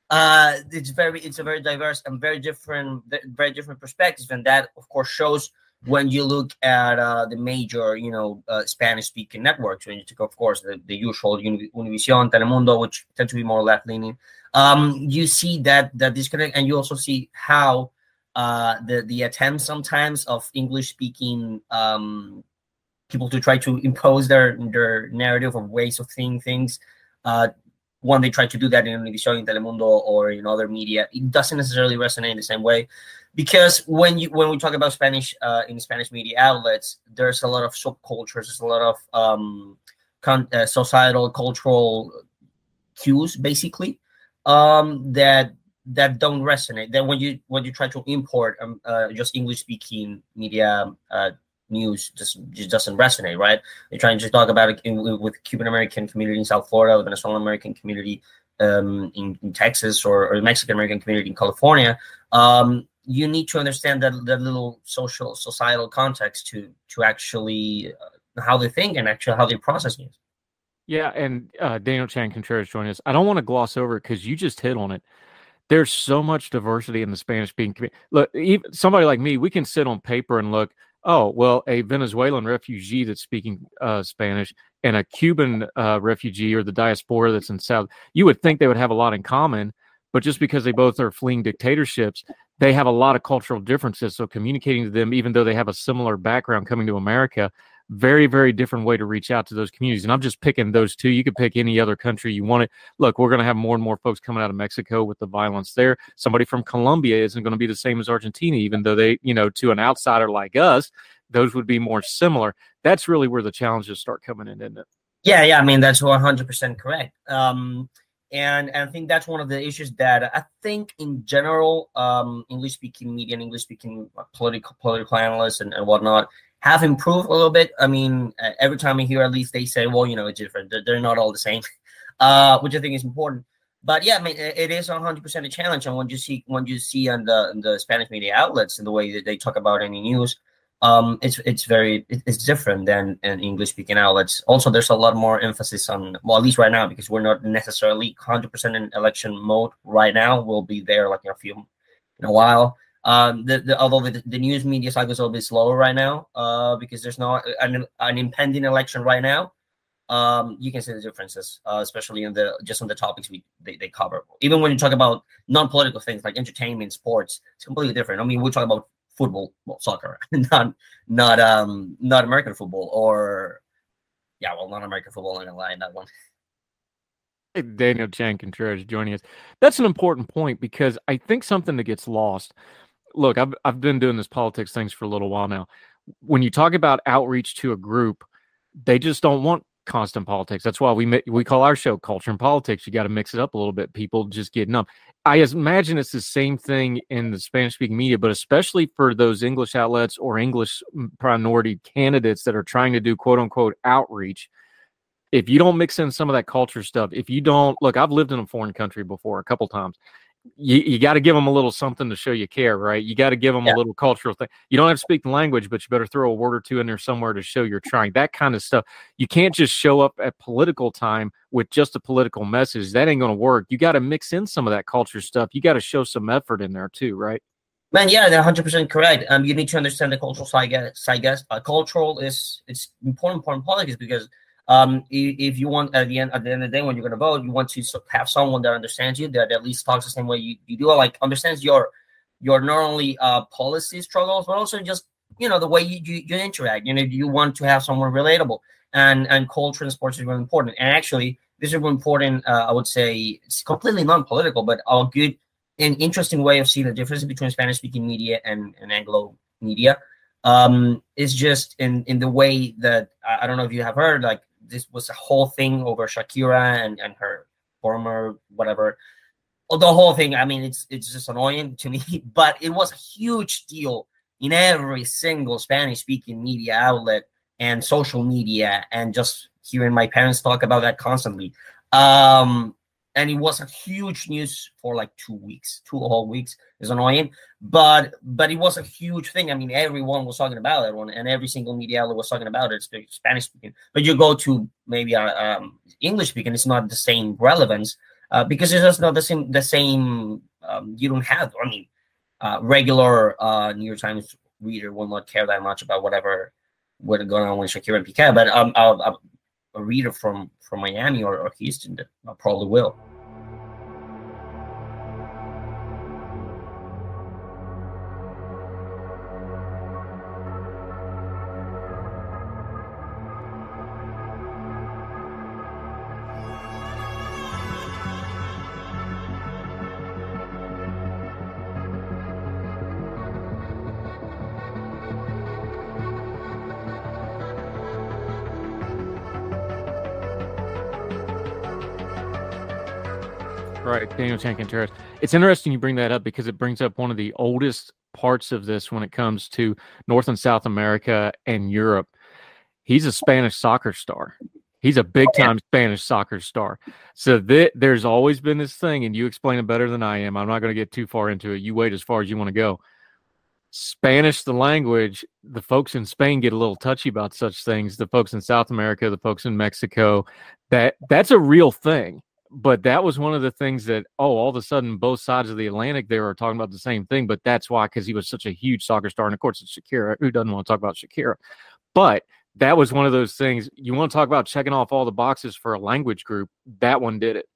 uh, it's very it's a very diverse and very different, very different perspectives, and that of course shows when you look at uh, the major, you know, uh, Spanish-speaking networks, when you take, of course, the, the usual Univision, Telemundo, which tend to be more left-leaning, um, you see that that disconnect, and you also see how uh, the the attempts sometimes of English-speaking um, people to try to impose their their narrative of ways of seeing things. Uh, when they try to do that in Univision, in Telemundo, or in other media, it doesn't necessarily resonate in the same way because when you when we talk about Spanish uh, in Spanish media outlets, there's a lot of subcultures, there's a lot of um, con- uh, societal cultural cues, basically, um, that that don't resonate. Then when you when you try to import um, uh, just English speaking media uh, news, just just doesn't resonate, right? You're trying to just talk about it in, with Cuban American community in South Florida, the Venezuelan American community um, in, in, Texas, or, or Mexican American community in California. Um, you need to understand that that little social societal context to to actually uh, how they think and actually how they process news. Yeah, and uh, Daniel Chan Contreras joining us. I don't want to gloss over it because you just hit on it. There's so much diversity in the Spanish speaking community. Look, even somebody like me, we can sit on paper and look. Oh, well, a Venezuelan refugee that's speaking uh, Spanish and a Cuban uh, refugee or the diaspora that's in South, you would think they would have a lot in common but just because they both are fleeing dictatorships, they have a lot of cultural differences. So communicating to them, even though they have a similar background coming to America, very, very different way to reach out to those communities. And I'm just picking those two. You could pick any other country you want it. Look, we're going to have more and more folks coming out of Mexico with the violence there. Somebody from Colombia isn't going to be the same as Argentina, even though they, you know, to an outsider like us, those would be more similar. That's really where the challenges start coming in, isn't it? Yeah, yeah. I mean, that's 100% correct. Um, and, and I think that's one of the issues that I think in general, um, English speaking media and English speaking political political analysts and, and whatnot have improved a little bit. I mean, every time I hear at least they say, well, you know, it's different. They're, not all the same, uh, which I think is important. But yeah, I mean, it is 100% a challenge. And when you see when you see on the on the Spanish media outlets and the way that they talk about any news, um, it's it's very it's different than in English speaking outlets. Also, there's a lot more emphasis on well, at least right now, because we're not necessarily 100% in election mode right now. We'll be there like in a few in a while. Um, the, the although the, the news media cycle is a little bit slower right now, uh, because there's not an, an impending election right now. Um, you can see the differences, uh, especially in the just on the topics we they, they cover. Even when you talk about non-political things like entertainment, sports, it's completely different. I mean, we talk about football, well, soccer, not not um not American football or yeah, well, not American football. Gonna lie in that one. Daniel Chan Contreras joining us. That's an important point because I think something that gets lost. Look, I've I've been doing this politics things for a little while now. When you talk about outreach to a group, they just don't want constant politics. That's why we we call our show culture and politics. You got to mix it up a little bit. People just getting up. I imagine it's the same thing in the Spanish speaking media, but especially for those English outlets or English mm, minority candidates that are trying to do quote unquote outreach. If you don't mix in some of that culture stuff, if you don't look, I've lived in a foreign country before a couple times you, you got to give them a little something to show you care, right? You got to give them yeah. a little cultural thing. You don't have to speak the language, but you better throw a word or two in there somewhere to show you're trying. That kind of stuff. You can't just show up at political time with just a political message. That ain't going to work. You got to mix in some of that culture stuff. You got to show some effort in there too, right? Man, yeah, they're hundred percent correct. Um, you need to understand the cultural side. I guess uh, cultural is it's important, important politics because um, if you want at the end at the end of the day when you're going to vote, you want to have someone that understands you, that at least talks the same way you, you do, like understands your your not only uh, policy struggles, but also just you know the way you, you, you interact. You know, you want to have someone relatable, and and culture and is really important. And actually, this is really important. Uh, I would say it's completely non-political, but a good and interesting way of seeing the difference between Spanish-speaking media and, and Anglo media um, is just in in the way that I, I don't know if you have heard like this was a whole thing over Shakira and, and her former whatever. The whole thing, I mean, it's it's just annoying to me, but it was a huge deal in every single Spanish speaking media outlet and social media, and just hearing my parents talk about that constantly. Um, and it was a huge news for like two weeks, two whole weeks. It's annoying, but but it was a huge thing. I mean, everyone was talking about it, and every single media outlet was talking about it. It's Spanish speaking, but you go to maybe uh, um, English speaking, it's not the same relevance uh, because it's just not the same. The same. Um, you don't have. I mean, uh, regular uh, New York Times reader will not care that much about whatever what's going on with Shakira and Piqué, but um, a, a, a reader from from Miami or, or Houston uh, probably will. Daniel Chan It's interesting you bring that up because it brings up one of the oldest parts of this when it comes to North and South America and Europe. He's a Spanish soccer star. He's a big time Spanish soccer star. So th- there's always been this thing, and you explain it better than I am. I'm not going to get too far into it. You wait as far as you want to go. Spanish, the language, the folks in Spain get a little touchy about such things. The folks in South America, the folks in Mexico, that that's a real thing but that was one of the things that oh all of a sudden both sides of the atlantic they were talking about the same thing but that's why because he was such a huge soccer star and of course it's shakira who doesn't want to talk about shakira but that was one of those things you want to talk about checking off all the boxes for a language group that one did it.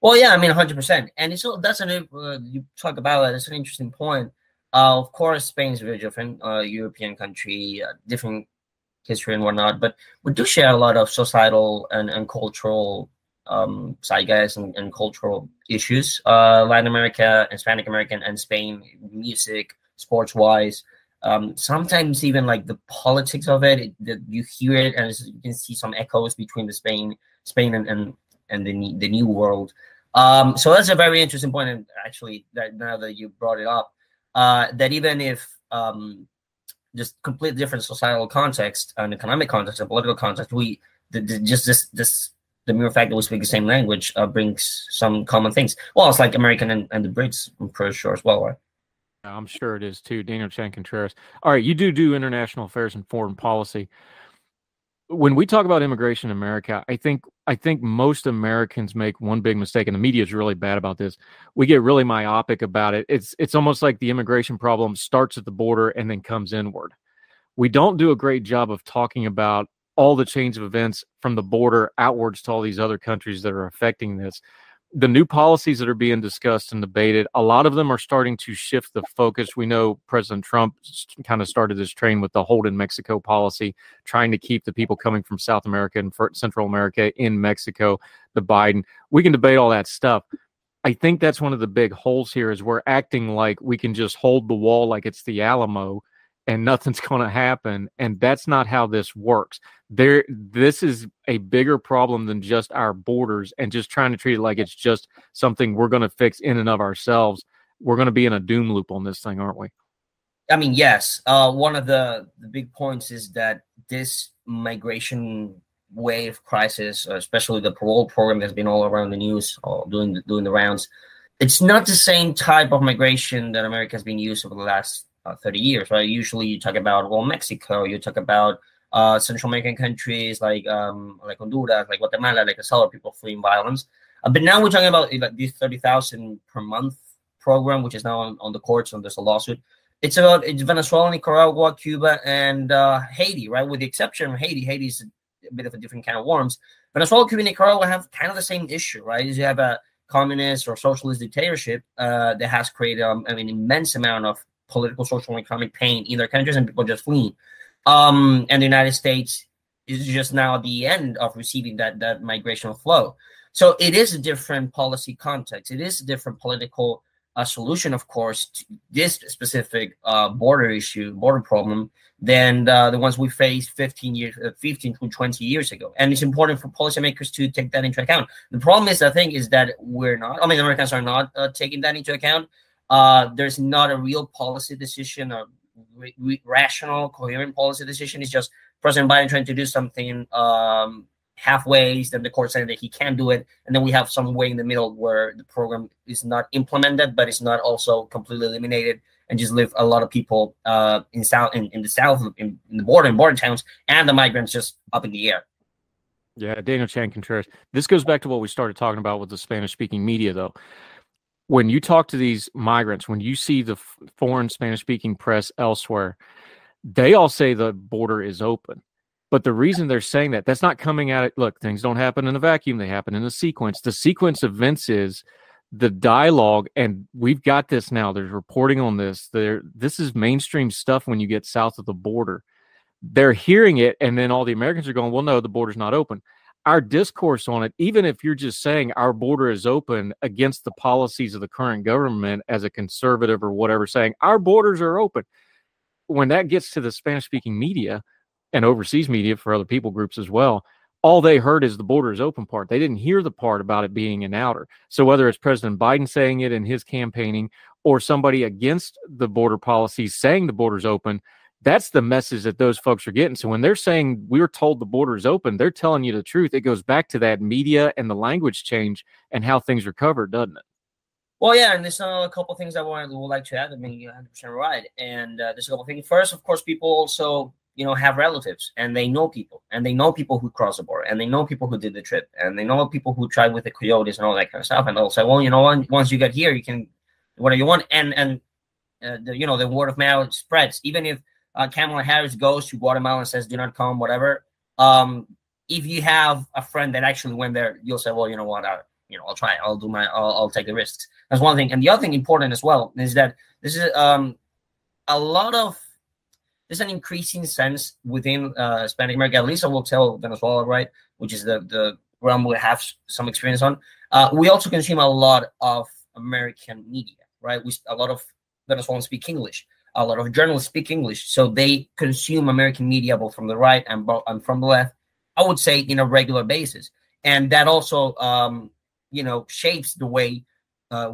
Well yeah i mean 100% and it's that's an uh, you talk about it it's an interesting point. Uh, of course spain's a very different uh, european country uh, different history and whatnot but we do share a lot of societal and, and cultural um, zeitgeist and, and cultural issues. Uh, Latin America, Hispanic American, and Spain, music, sports wise. Um, sometimes even like the politics of it, it you hear it and you can see some echoes between the Spain, Spain and and, and the the New World. Um, so that's a very interesting point, and actually, that now that you brought it up, uh, that even if um, just completely different societal context and economic context and political context, we the, the, just this this the mere fact that we speak the same language uh, brings some common things. Well, it's like American and, and the Brits, I'm pretty sure as well, right? I'm sure it is too. Daniel Chan Contreras. All right, you do do international affairs and foreign policy. When we talk about immigration in America, I think I think most Americans make one big mistake, and the media is really bad about this. We get really myopic about it. It's it's almost like the immigration problem starts at the border and then comes inward. We don't do a great job of talking about all the change of events from the border outwards to all these other countries that are affecting this. The new policies that are being discussed and debated, a lot of them are starting to shift the focus. We know President Trump kind of started this train with the hold in Mexico policy, trying to keep the people coming from South America and Central America in Mexico. The Biden, we can debate all that stuff. I think that's one of the big holes here is we're acting like we can just hold the wall like it's the Alamo and nothing's going to happen and that's not how this works. There this is a bigger problem than just our borders and just trying to treat it like it's just something we're going to fix in and of ourselves. We're going to be in a doom loop on this thing aren't we? I mean yes. Uh, one of the, the big points is that this migration wave crisis especially the parole program that's been all around the news all doing the, doing the rounds it's not the same type of migration that america has been used over the last uh, 30 years, right? Usually you talk about, well, Mexico, you talk about uh, Central American countries like um, like Honduras, like Guatemala, like El Salvador, people fleeing violence. Uh, but now we're talking about like this 30,000 per month program, which is now on, on the courts and there's a lawsuit. It's about it's Venezuela, Nicaragua, Cuba, and uh, Haiti, right? With the exception of Haiti. Haiti's a bit of a different kind of worms. Venezuela, Cuba, Nicaragua have kind of the same issue, right? Is you have a communist or socialist dictatorship uh, that has created um, an immense amount of political, social, economic pain in their countries, and people just fleeing. Um, and the United States is just now the end of receiving that that migration flow. So it is a different policy context. It is a different political uh, solution, of course, to this specific uh, border issue, border problem, than uh, the ones we faced 15 years, uh, 15 to 20 years ago. And it's important for policymakers to take that into account. The problem is, I think, is that we're not. I mean, Americans are not uh, taking that into account. Uh, there's not a real policy decision or re- re- rational, coherent policy decision. It's just President Biden trying to do something um, halfway, then the court saying that he can't do it, and then we have some way in the middle where the program is not implemented, but it's not also completely eliminated, and just leave a lot of people uh, in south in, in the south in, in the border in border towns and the migrants just up in the air. Yeah, Daniel Chang Contreras. This goes back to what we started talking about with the Spanish speaking media, though when you talk to these migrants, when you see the foreign Spanish speaking press elsewhere, they all say the border is open. But the reason they're saying that, that's not coming out. Look, things don't happen in a vacuum, they happen in a sequence. The sequence of events is the dialogue, and we've got this now. There's reporting on this. There, this is mainstream stuff when you get south of the border. They're hearing it, and then all the Americans are going, Well, no, the border's not open our discourse on it, even if you're just saying our border is open against the policies of the current government as a conservative or whatever, saying our borders are open, when that gets to the Spanish speaking media and overseas media for other people groups as well, all they heard is the border is open part. They didn't hear the part about it being an outer. So whether it's President Biden saying it in his campaigning or somebody against the border policies saying the border's open, that's the message that those folks are getting. So when they're saying we're told the border is open, they're telling you the truth. It goes back to that media and the language change and how things are covered, doesn't it? Well, yeah, and there's a couple things I want would like to add. I mean, you're 100 percent right. And uh, there's a couple things. First, of course, people also you know have relatives and they know people and they know people who cross the border and they know people who did the trip and they know people who tried with the coyotes and all that kind of stuff. And they'll say, well, you know, once you get here, you can whatever you want. And and uh, the, you know the word of mouth spreads, even if uh, Kamala Harris goes to Guatemala and says, "Do not come," whatever. Um, if you have a friend that actually went there, you'll say, "Well, you know what? I, you know, I'll try. I'll do my. I'll, I'll take the risks." That's one thing. And the other thing important as well is that this is um, a lot of there's an increasing sense within uh, Hispanic America. At least I will tell Venezuela, right, which is the the realm we have some experience on. Uh, we also consume a lot of American media, right? We a lot of Venezuelans speak English a lot of journalists speak English, so they consume American media both from the right and, and from the left. I would say in a regular basis, and that also, um, you know, shapes the way uh,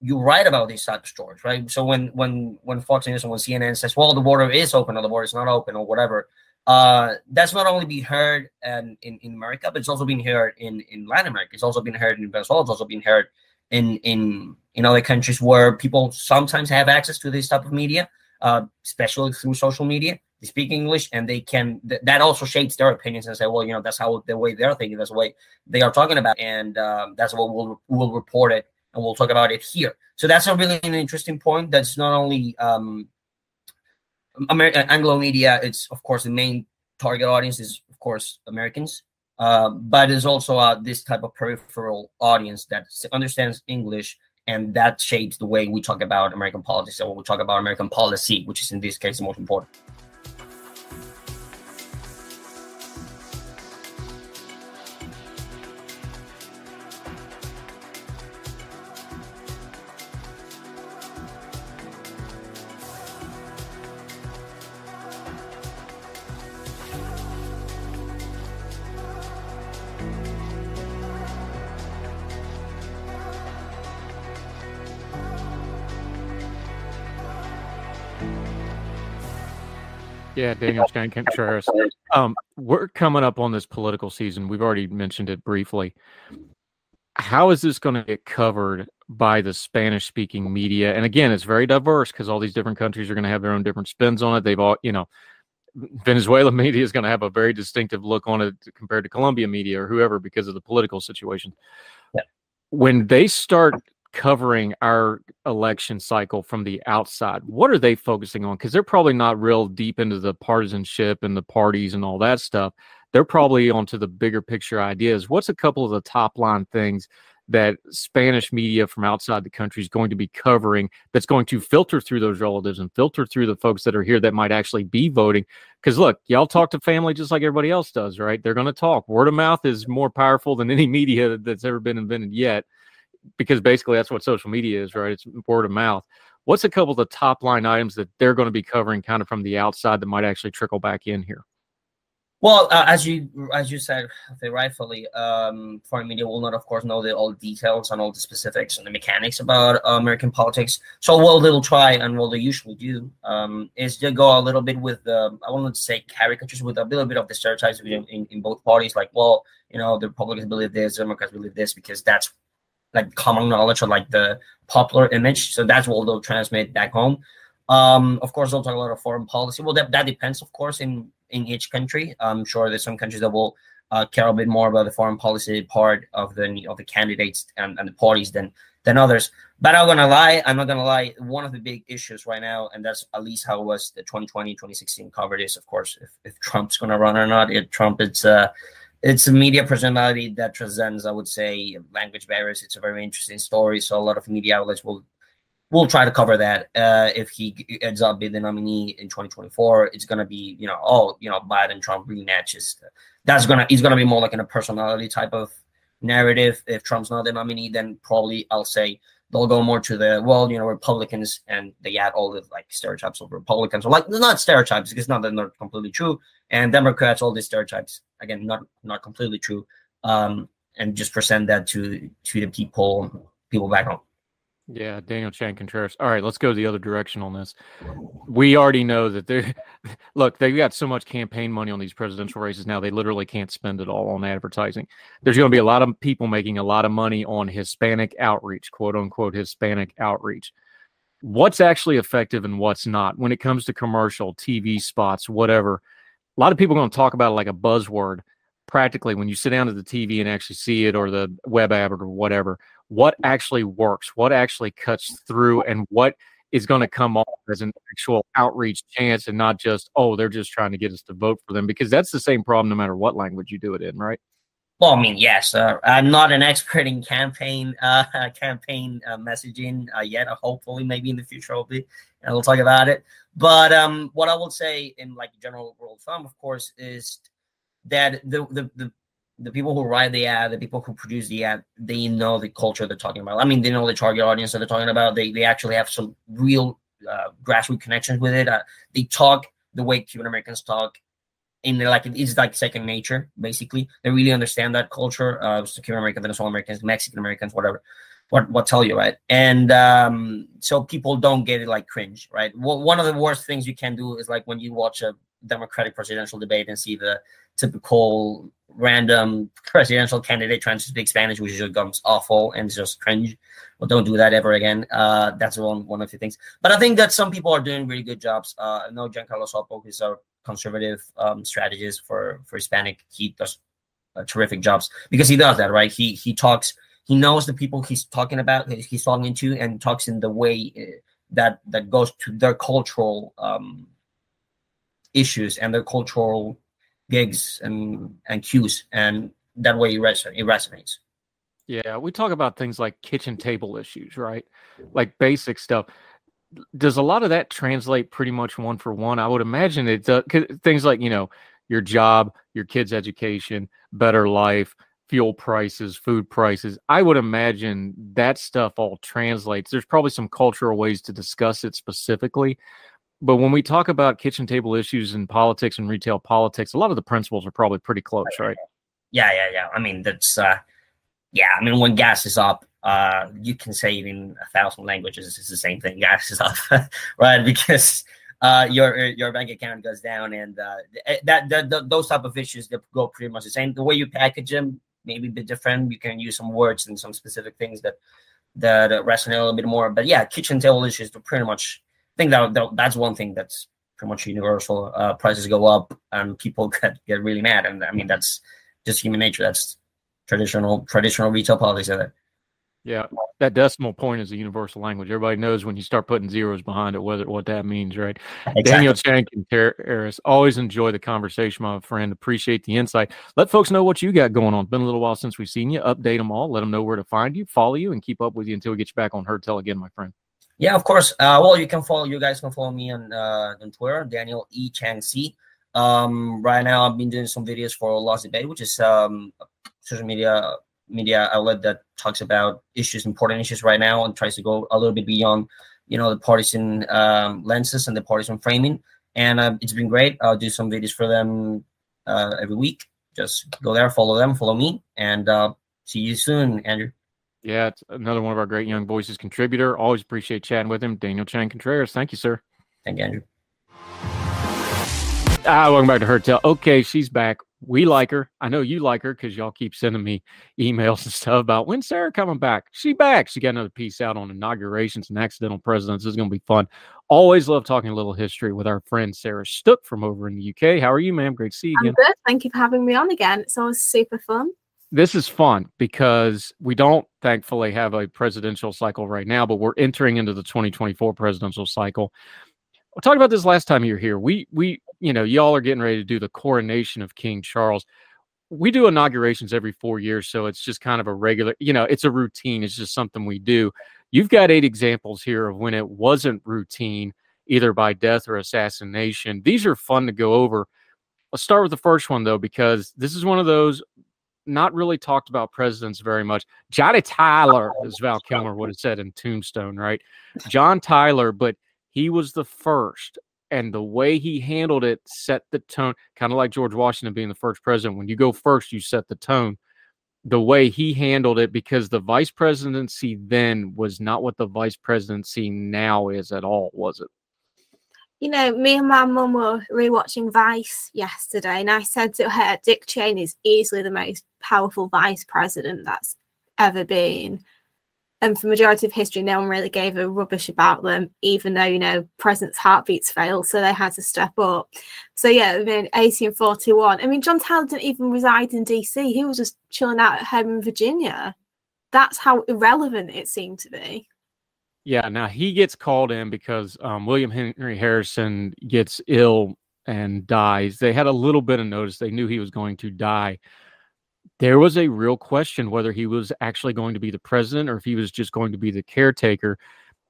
you write about these type of stories, right? So when when when Fox News and when CNN says, "Well, the border is open," or "The border is not open," or whatever, uh, that's not only being heard in, in, in America, but it's also being heard in in Latin America. It's also being heard in Venezuela. It's also being heard in in in other countries where people sometimes have access to this type of media, uh, especially through social media. They speak English, and they can. Th- that also shapes their opinions and say, well, you know, that's how the way they're thinking, that's the way they are talking about, and um, that's what we'll we'll report it, and we'll talk about it here. So that's a really an interesting point. That's not only um, American Anglo media. It's of course the main target audience is of course Americans, uh, but there's also uh, this type of peripheral audience that understands English, and that shapes the way we talk about American politics when we talk about American policy, which is in this case the most important. Daniel Chang Contreras. Um, we're coming up on this political season. We've already mentioned it briefly. How is this going to get covered by the Spanish speaking media? And again, it's very diverse because all these different countries are going to have their own different spins on it. They've all, you know, Venezuela media is going to have a very distinctive look on it compared to Colombia media or whoever because of the political situation. Yeah. When they start covering our election cycle from the outside, what are they focusing on? Because they're probably not real deep into the partisanship and the parties and all that stuff. They're probably onto the bigger picture ideas. What's a couple of the top line things that Spanish media from outside the country is going to be covering that's going to filter through those relatives and filter through the folks that are here that might actually be voting. Because look, y'all talk to family just like everybody else does, right? They're going to talk. Word of mouth is more powerful than any media that's ever been invented yet, because basically that's what social media is, right? It's word of mouth. What's a couple of the top line items that they're going to be covering kind of from the outside that might actually trickle back in here? Well, uh, as you as you said, rightfully, um, foreign media will not, of course, know the all the details and all the specifics and the mechanics about uh, American politics. So what they'll try and what they usually do um, is to go a little bit with the I won't say caricatures with a little bit of the stereotypes in, in, in both parties. Like, well, you know, the Republicans believe this, the Democrats believe this, because that's like common knowledge or like the popular image. So that's what they'll transmit back home. Um, of course, they'll talk a lot of foreign policy. Well, that, that depends, of course, in in each country. I'm sure there's some countries that will uh, care a bit more about the foreign policy part of the of the candidates and, and the parties than than others. But I'm gonna lie, I'm not gonna lie. One of the big issues right now, and that's at least how it was the 2020, 2016 covered is, of course, if, if Trump's gonna run or not. If Trump, it's uh it's a media personality that transcends, I would say, language barriers. It's a very interesting story. So a lot of media outlets will we'll try to cover that. Uh, if he ends up being the nominee in 2024, it's gonna be you know oh you know Biden Trump rematches. That's gonna he's gonna be more like in a personality type of narrative. If Trump's not the nominee, then probably I'll say they'll go more to the well you know Republicans and they add all the like stereotypes of Republicans or like not stereotypes because not not completely true and Democrats all these stereotypes again not not completely true. Um, and just present that to to the people people back home. Yeah, Daniel Chang Contreras. All right, let's go the other direction on this. We already know that they look, they've got so much campaign money on these presidential races now, they literally can't spend it all on advertising. There's going to be a lot of people making a lot of money on Hispanic outreach, quote unquote, Hispanic outreach. What's actually effective and what's not when it comes to commercial, TV spots, whatever. A lot of people are going to talk about it like a buzzword. Practically, when you sit down to the TV and actually see it or the web app or whatever, what actually works, what actually cuts through, and what is going to come off as an actual outreach chance and not just, oh, they're just trying to get us to vote for them because that's the same problem no matter what language you do it in, right? Well, I mean, yes, uh, I'm not an expert in campaign uh, campaign uh, messaging uh, yet. Hopefully, maybe in the future I'll be, and we'll talk about it. But um, what I will say in like general rule of thumb, of course, is that the the, the the people who write the ad, the people who produce the ad, they know the culture they're talking about. I mean, they know the target audience that they're talking about. They they actually have some real uh, grassroots connections with it. Uh, they talk the way Cuban Americans talk, in like it's like second nature. Basically, they really understand that culture. Uh, Cuban American, Venezuelan Americans, Mexican Americans, whatever. What what tell you right? And um, so people don't get it like cringe, right? Well, one of the worst things you can do is like when you watch a Democratic presidential debate and see the typical random presidential candidate trying to speak Spanish, which is just becomes awful and just cringe. Well, don't do that ever again. Uh, that's one one of the things. But I think that some people are doing really good jobs. Uh, I know Giancarlo Sopo is a conservative um, strategist for for Hispanic. He does uh, terrific jobs because he does that right. He he talks. He knows the people he's talking about. He's talking to and talks in the way uh, that that goes to their cultural um, issues and their cultural gigs and and cues, and that way it, res- it resonates. Yeah, we talk about things like kitchen table issues, right? Like basic stuff. Does a lot of that translate pretty much one for one? I would imagine it does. Things like you know your job, your kids' education, better life, fuel prices, food prices. I would imagine that stuff all translates. There's probably some cultural ways to discuss it specifically, but when we talk about kitchen table issues in politics and retail politics, a lot of the principles are probably pretty close, right? Yeah, yeah, yeah. I mean, that's uh, yeah. I mean, when gas is up, uh, you can say it in a thousand languages. It's the same thing. Gas is up, right? Because uh, your your bank account goes down, and uh, eh, that, that, that those type of issues that go pretty much the same. The way you package them maybe a bit different. You can use some words and some specific things that that resonate a little bit more. But yeah, kitchen table issues to pretty much. I think that, that that's one thing that's pretty much universal. Uh, prices go up and people get get really mad, and I mean that's just human nature. That's traditional traditional retail policy. That yeah, that decimal point is a universal language. Everybody knows when you start putting zeros behind it, whether what that means, right? Exactly. Daniel Chang Contreras, always enjoy the conversation, my friend. Appreciate the insight. Let folks know what you got going on. It's been a little while since we've seen you. Update them all. Let them know where to find you, follow you, and keep up with you until we get you back on Heard Tell again, my friend. Yeah, of course. Uh, well, you can follow. You guys can follow me on uh, on Twitter, Daniel E Chang C. Um, right now, I've been doing some videos for Lost Debate, which is um, social media media outlet that talks about issues, important issues right now, and tries to go a little bit beyond, you know, the partisan um, lenses and the partisan framing. And uh, it's been great. I'll do some videos for them uh, every week. Just go there, follow them, follow me, and uh, see you soon, Andrew. Yeah, it's another one of our great young voices contributor. Always appreciate chatting with him, Daniel Chang Contreras. Thank you, sir. Thank you, Andrew. Ah, welcome back to Heard Tell. Okay, she's back we like her. I know you like her because y'all keep sending me emails and stuff about when Sarah coming back. She back. She got another piece out on inaugurations and accidental presidents. This is going to be fun. Always love talking a little history with our friend Sarah Stook from over in the UK. How are you, ma'am? Great to see you I'm again. good. Thank you for having me on again. It's always super fun. This is fun because we don't thankfully have a presidential cycle right now, but we're entering into the 2024 presidential cycle. I talked about this last time you were here. We we you know y'all are getting ready to do the coronation of King Charles. We do inaugurations every four years, so it's just kind of a regular. You know, it's a routine. It's just something we do. You've got eight examples here of when it wasn't routine, either by death or assassination. These are fun to go over. Let's start with the first one though, because this is one of those not really talked about presidents very much. Johnny Tyler, oh, as Val Kilmer would have said in Tombstone, right? John Tyler, but he was the first, and the way he handled it set the tone, kind of like George Washington being the first president. When you go first, you set the tone. The way he handled it, because the vice presidency then was not what the vice presidency now is at all, was it? You know, me and my mum were rewatching Vice yesterday, and I said to her, Dick Cheney is easily the most powerful vice president that's ever been and for majority of history, no one really gave a rubbish about them, even though you know president's heartbeats failed, so they had to step up. So yeah, I mean, 1841. I mean, John Tyler didn't even reside in DC; he was just chilling out at home in Virginia. That's how irrelevant it seemed to be. Yeah, now he gets called in because um, William Henry Harrison gets ill and dies. They had a little bit of notice; they knew he was going to die there was a real question whether he was actually going to be the president or if he was just going to be the caretaker.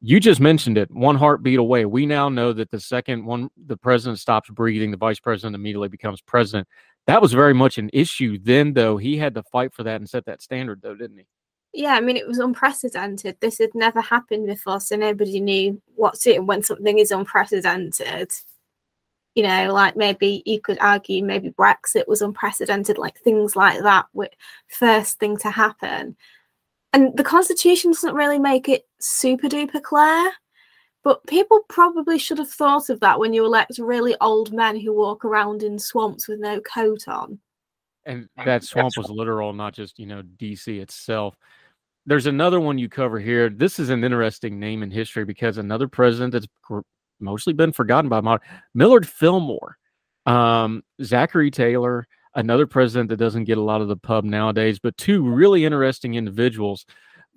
You just mentioned it, one heartbeat away. We now know that the second one the president stops breathing, the vice president immediately becomes president. That was very much an issue then, though. He had to fight for that and set that standard, though, didn't he? Yeah, I mean, it was unprecedented. This had never happened before, so nobody knew what to do when something is unprecedented you know, like maybe you could argue maybe Brexit was unprecedented, like things like that, were first thing to happen. And the Constitution doesn't really make it super duper clear, but people probably should have thought of that when you elect really old men who walk around in swamps with no coat on. And that swamp was literal, not just, you know, DC itself. There's another one you cover here. This is an interesting name in history because another president that's mostly been forgotten by modern Millard Fillmore, um, Zachary Taylor, another president that doesn't get a lot of the pub nowadays, but two really interesting individuals.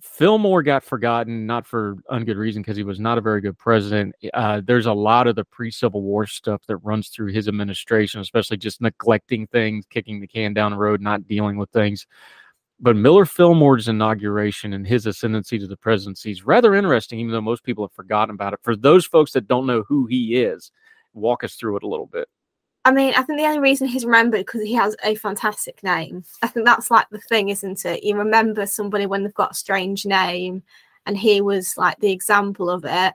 Fillmore got forgotten, not for ungood reason, because he was not a very good president. Uh, there's a lot of the pre Civil War stuff that runs through his administration, especially just neglecting things, kicking the can down the road, not dealing with things. But Millard Fillmore's inauguration and his ascendancy to the presidency is rather interesting, even though most people have forgotten about it. For those folks that don't know who he is, walk us through it a little bit. I mean, I think the only reason he's remembered because he has a fantastic name. I think that's like the thing, isn't it? You remember somebody when they've got a strange name, and he was like the example of it.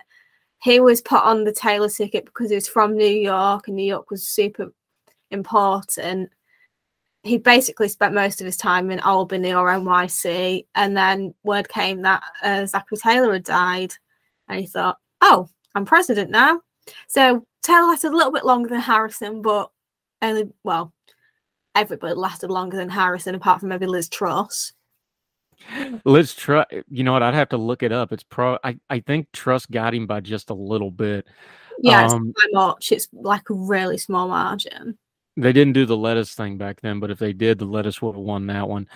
He was put on the Taylor ticket because he was from New York, and New York was super important he basically spent most of his time in Albany or NYC, and then word came that uh, Zachary Taylor had died, and he thought, "Oh, I'm president now. So Taylor lasted a little bit longer than Harrison, but only well, everybody lasted longer than Harrison, apart from maybe Liz Truss. Liz Truss, you know what? I'd have to look it up. It's pro. I, I think Truss got him by just a little bit. Yeah, um, it's much. It's like a really small margin. They didn't do the lettuce thing back then, but if they did, the lettuce would have won that one.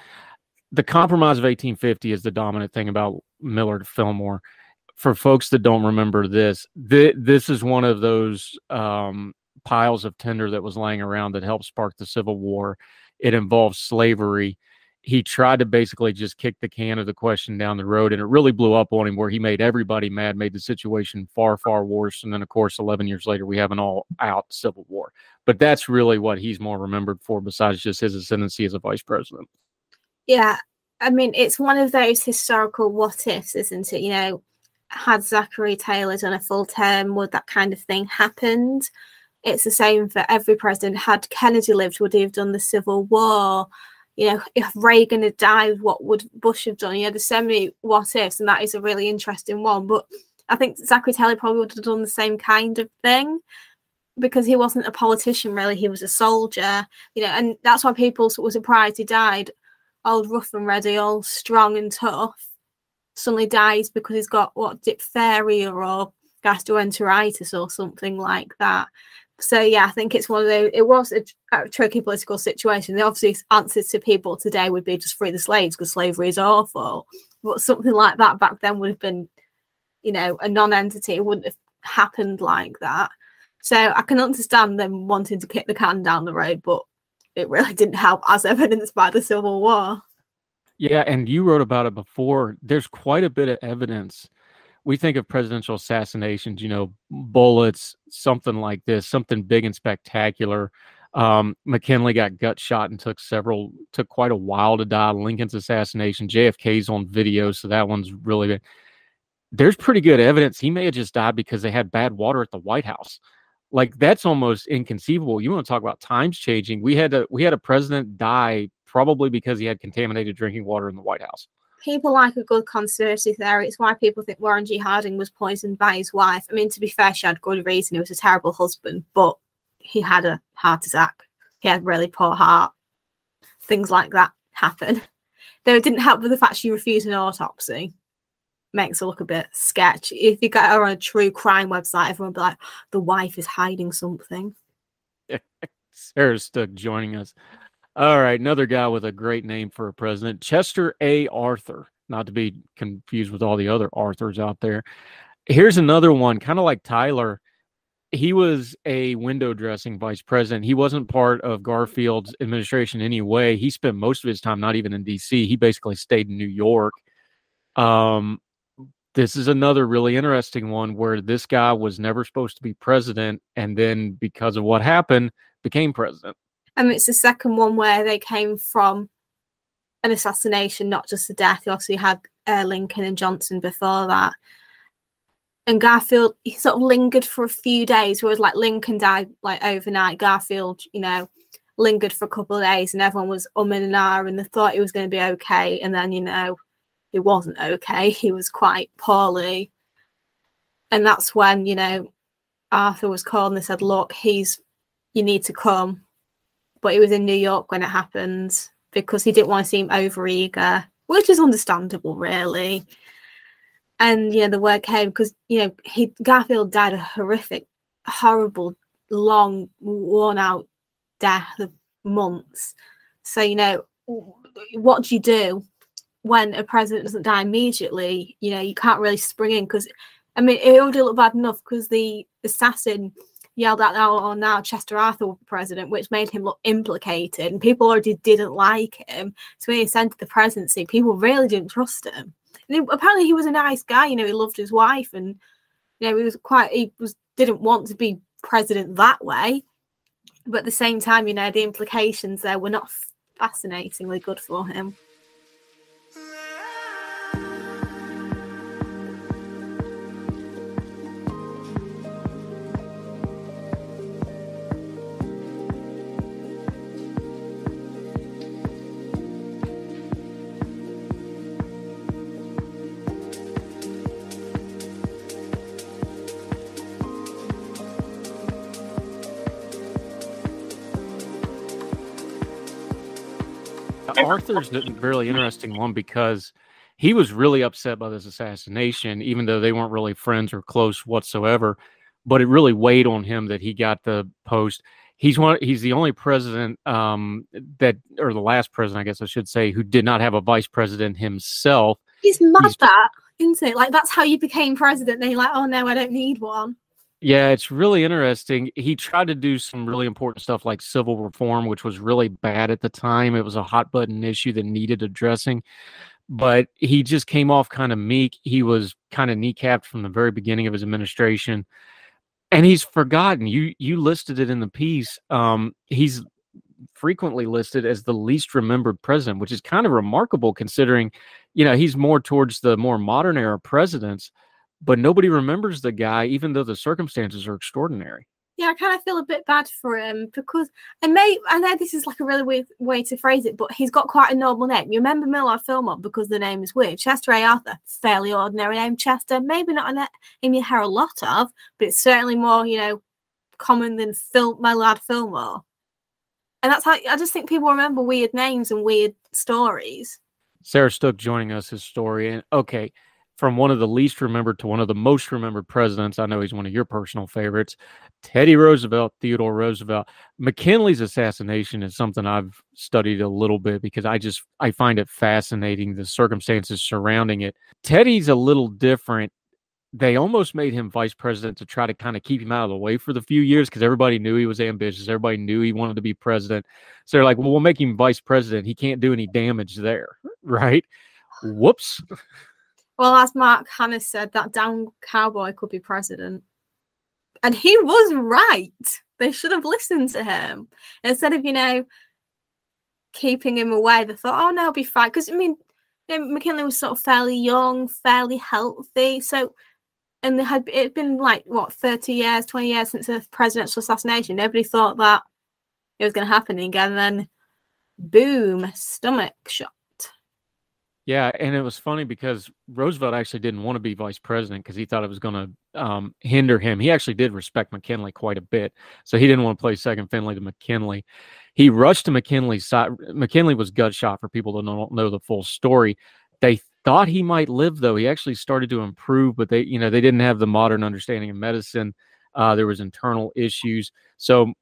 The Compromise of 1850 is the dominant thing about Millard Fillmore. For folks that don't remember this, th- this is one of those um, piles of tinder that was laying around that helped spark the Civil War. It involves slavery. He tried to basically just kick the can of the question down the road, and it really blew up on him where he made everybody mad, made the situation far, far worse. And then, of course, 11 years later, we have an all out Civil War. But that's really what he's more remembered for, besides just his ascendancy as a vice president. Yeah. I mean, it's one of those historical what ifs, isn't it? You know, had Zachary Taylor done a full term, would that kind of thing happened? It's the same for every president. Had Kennedy lived, would he have done the Civil War? You know, if Reagan had died, what would Bush have done? You know, there's so many what ifs, and that is a really interesting one. But I think Zachary Taylor probably would have done the same kind of thing because he wasn't a politician, really. He was a soldier, you know, and that's why people were surprised he died. Old rough and ready, all strong and tough, suddenly dies because he's got what diphtheria or gastroenteritis or something like that so yeah, I think it's one of those. It was a, a, tricky political situation. The obvious answers to people today would be just free the slaves because slavery is awful. But something like that back then would have been, you know, a non-entity. It wouldn't have happened like that. So I can understand them wanting to kick the can down the road, but it really didn't help, as evidenced by the Civil War. Yeah, and you wrote about it before. There's quite a bit of evidence we think of presidential assassinations, you know, bullets, something like this, something big and spectacular. Um, McKinley got gut shot and took several, took quite a while to die. Lincoln's assassination, JFK's on video, so that one's really. There's pretty good evidence he may have just died because they had bad water at the White House. Like that's almost inconceivable. You want to talk about times changing? We had a we had a president die probably because he had contaminated drinking water in the White House people like a good conspiracy theory. It's why people think Warren G. Harding was poisoned by his wife. I mean, to be fair, she had good reason. He was a terrible husband, but he had a heart attack. He had really poor heart. Things like that happen. Though it didn't help with the fact she refused an autopsy. Makes her look a bit sketch. If you get her on a true crime website, everyone will be like, the wife is hiding something. Sarah Stook joining us. All right, another guy with a great name for a president, Chester A. Arthur, not to be confused with all the other Arthurs out there. Here's another one, kind of like Tyler. He was a window dressing vice president. He wasn't part of Garfield's administration anyway. He spent most of his time not even in DC. He basically stayed in New York. Um, this is another really interesting one where this guy was never supposed to be president, and then because of what happened, became president. Um, it's the second one where they came from an assassination, not just a death. You also had uh, Lincoln and Johnson before that. And Garfield, he sort of lingered for a few days, whereas like Lincoln died like overnight. Garfield, you know, lingered for a couple of days, and everyone was umming and ahhing, and they thought he was going to be okay. And then, you know, he wasn't okay. He was quite poorly. And that's when, you know, Arthur was called and they said, Look, he's, you need to come but he was in New York when it happened because he didn't want to seem overeager, which is understandable, really. And you know, the word came because you know he Garfield died a horrific, horrible, long, worn out death of months. So you know, what do you do when a president doesn't die immediately? You know, you can't really spring in because I mean, it already looked bad enough because the assassin yelled out now or now Chester Arthur president, which made him look implicated. And people already didn't like him. So when he ascended the presidency, people really didn't trust him. And he, apparently he was a nice guy, you know, he loved his wife and you know, he was quite he was didn't want to be president that way. But at the same time, you know, the implications there were not fascinatingly good for him. Arthur's a really interesting one because he was really upset by this assassination, even though they weren't really friends or close whatsoever. But it really weighed on him that he got the post. He's one. He's the only president um, that, or the last president, I guess I should say, who did not have a vice president himself. He's mad he's, that, isn't it? Like that's how you became president. You're like, oh no, I don't need one. Yeah, it's really interesting. He tried to do some really important stuff like civil reform, which was really bad at the time. It was a hot button issue that needed addressing, but he just came off kind of meek. He was kind of kneecapped from the very beginning of his administration, and he's forgotten. You you listed it in the piece. Um, he's frequently listed as the least remembered president, which is kind of remarkable considering, you know, he's more towards the more modern era presidents but nobody remembers the guy, even though the circumstances are extraordinary. Yeah, I kind of feel a bit bad for him because I may I know this is like a really weird way to phrase it, but he's got quite a normal name. You remember Millard Fillmore because the name is weird. Chester A. Arthur, fairly ordinary name. Chester, maybe not a name you hear a lot of, but it's certainly more, you know, common than Phil Millard Fillmore. And that's how I just think people remember weird names and weird stories. Sarah Stook joining us, historian. Okay, from one of the least remembered to one of the most remembered presidents. I know he's one of your personal favorites, Teddy Roosevelt, Theodore Roosevelt. McKinley's assassination is something I've studied a little bit because I just I find it fascinating the circumstances surrounding it. Teddy's a little different. They almost made him vice president to try to kind of keep him out of the way for the few years because everybody knew he was ambitious. Everybody knew he wanted to be president. So they're like, well, we'll make him vice president. He can't do any damage there. Right. Whoops. Well, as Mark Hanna said, that down cowboy could be president. And he was right. They should have listened to him. Instead of, you know, keeping him away, they thought, oh, no, be fine. Because, I mean, you know, McKinley was sort of fairly young, fairly healthy. So, and there had it been like, what, 30 years, 20 years since the presidential assassination. Nobody thought that it was going to happen again. And then, boom, stomach shot. Yeah, and it was funny because Roosevelt actually didn't want to be vice president because he thought it was going to um, hinder him. He actually did respect McKinley quite a bit, so he didn't want to play second fiddle to McKinley. He rushed to McKinley's side. McKinley was gut shot for people that don't know the full story. They thought he might live though. He actually started to improve, but they, you know, they didn't have the modern understanding of medicine. Uh, there was internal issues, so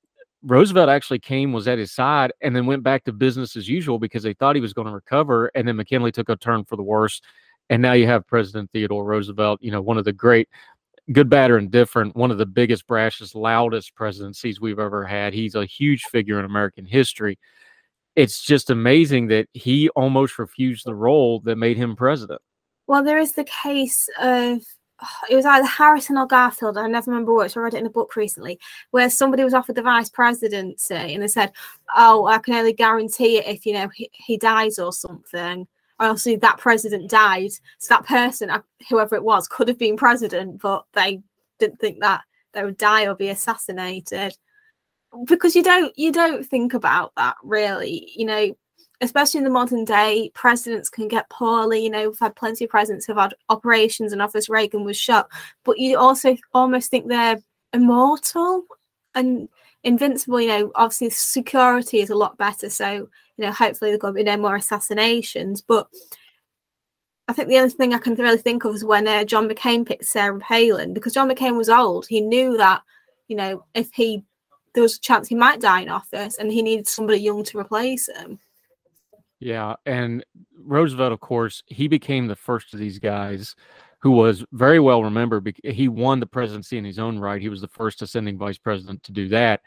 Roosevelt actually came, was at his side, and then went back to business as usual because they thought he was going to recover. And then McKinley took a turn for the worse. And now you have President Theodore Roosevelt, you know, one of the great, good, bad, or indifferent, one of the biggest, brashest, loudest presidencies we've ever had. He's a huge figure in American history. It's just amazing that he almost refused the role that made him president. Well, there is the case of it was either Harrison or Garfield. I never remember which. I read it in a book recently, where somebody was offered the vice presidency, and they said, "Oh, I can only guarantee it if you know he, he dies or something." Obviously, that president died, so that person, uh, whoever it was, could have been president, but they didn't think that they would die or be assassinated because you don't you don't think about that really. You know, especially in the modern day, presidents can get poorly. You know, we've had plenty of presidents who've had operations, and obviously Reagan was shot. But you also almost think they're immortal and invincible. You know, obviously security is a lot better, so you know, hopefully there's going to be no more assassinations. But I think the only thing I can really think of is when uh, John McCain picked Sarah Palin because John McCain was old. He knew that you know if he there was a chance he might die in office, and he needed somebody young to replace him. Yeah, and Roosevelt, of course, he became the first of these guys who was very well remembered. He won the presidency in his own right. He was the first ascending vice president to do that.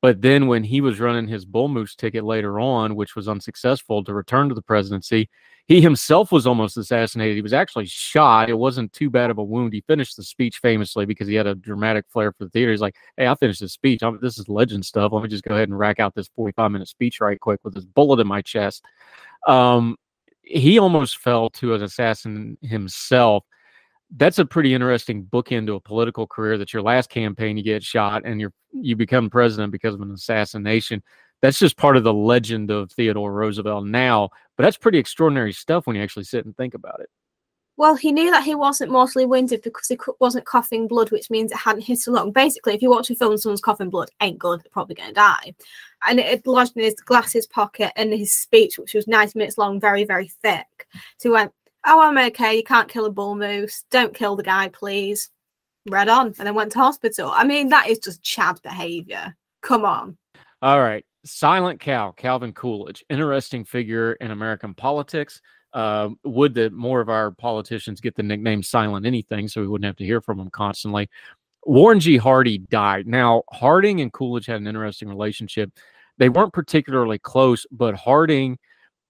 But then when he was running his bull moose ticket later on, which was unsuccessful to return to the presidency, he himself was almost assassinated. He was actually shot. It wasn't too bad of a wound. He finished the speech famously because he had a dramatic flair for the theater. He's like, "Hey, I finished the speech. I'm, this is legend stuff. Let me just go ahead and rack out this 45 minute speech right quick with this bullet in my chest." Um, he almost fell to an assassin himself that's a pretty interesting bookend to a political career that your last campaign you get shot and you you become president because of an assassination that's just part of the legend of theodore roosevelt now but that's pretty extraordinary stuff when you actually sit and think about it Well, he knew that he wasn't mortally wounded because he wasn't coughing blood, which means it hadn't hit a lung. Basically, if you watch a film someone's coughing blood, ain't good, they're probably going to die. And it had lodged in his glasses pocket and his speech, which was 90 minutes long, very, very thick. So he went, Oh, I'm okay. You can't kill a bull moose. Don't kill the guy, please. Read on and then went to hospital. I mean, that is just Chad behavior. Come on. All right. Silent Cal, Calvin Coolidge, interesting figure in American politics. Uh, would that more of our politicians get the nickname Silent Anything so we wouldn't have to hear from them constantly? Warren G. Harding died. Now, Harding and Coolidge had an interesting relationship. They weren't particularly close, but Harding,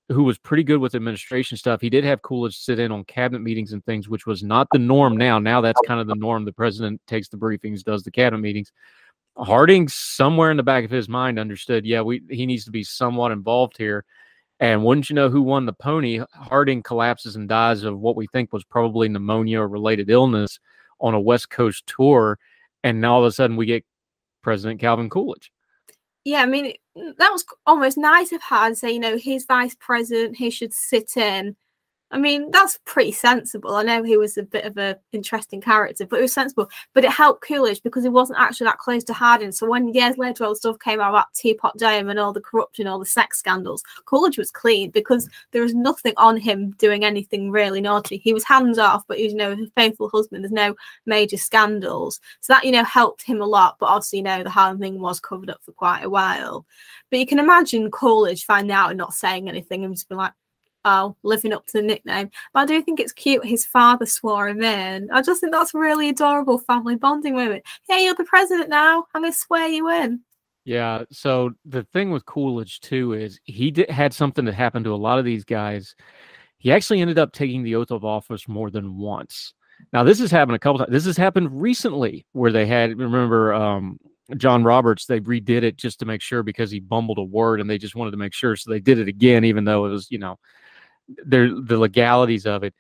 who was pretty good with administration stuff, he did have Coolidge sit in on cabinet meetings and things, which was not the norm now. Now that's kind of the norm. The president takes the briefings, does the cabinet meetings. Harding, somewhere in the back of his mind, understood, yeah, we he needs to be somewhat involved here. And wouldn't you know who won the pony? Harding collapses and dies of what we think was probably pneumonia or related illness on a West Coast tour. And now all of a sudden we get President Calvin Coolidge. Yeah, I mean, that was almost nice of her to say, you know, he's vice president, he should sit in. I mean, that's pretty sensible. I know he was a bit of a interesting character, but it was sensible. But it helped Coolidge because he wasn't actually that close to Harding. So when years later all the stuff came out about Teapot Dome and all the corruption, all the sex scandals, Coolidge was clean because there was nothing on him doing anything really naughty. He was hands off, but he was, you know, a faithful husband. There's no major scandals. So that, you know, helped him a lot. But obviously, you know, the Harding thing was covered up for quite a while. But you can imagine Coolidge finding out and not saying anything and just be like, oh, living up to the nickname. But I do think it's cute his father swore him in. I just think that's really adorable family bonding moment. Hey, you're the president now. I'm going to swear you in. Yeah. So the thing with Coolidge too is he did, had something that happened to a lot of these guys. He actually ended up taking the oath of office more than once. Now this has happened a couple times. This has happened recently where they had remember um, John Roberts. They redid it just to make sure because he bumbled a word and they just wanted to make sure. So they did it again, even though it was you know there the legalities of it.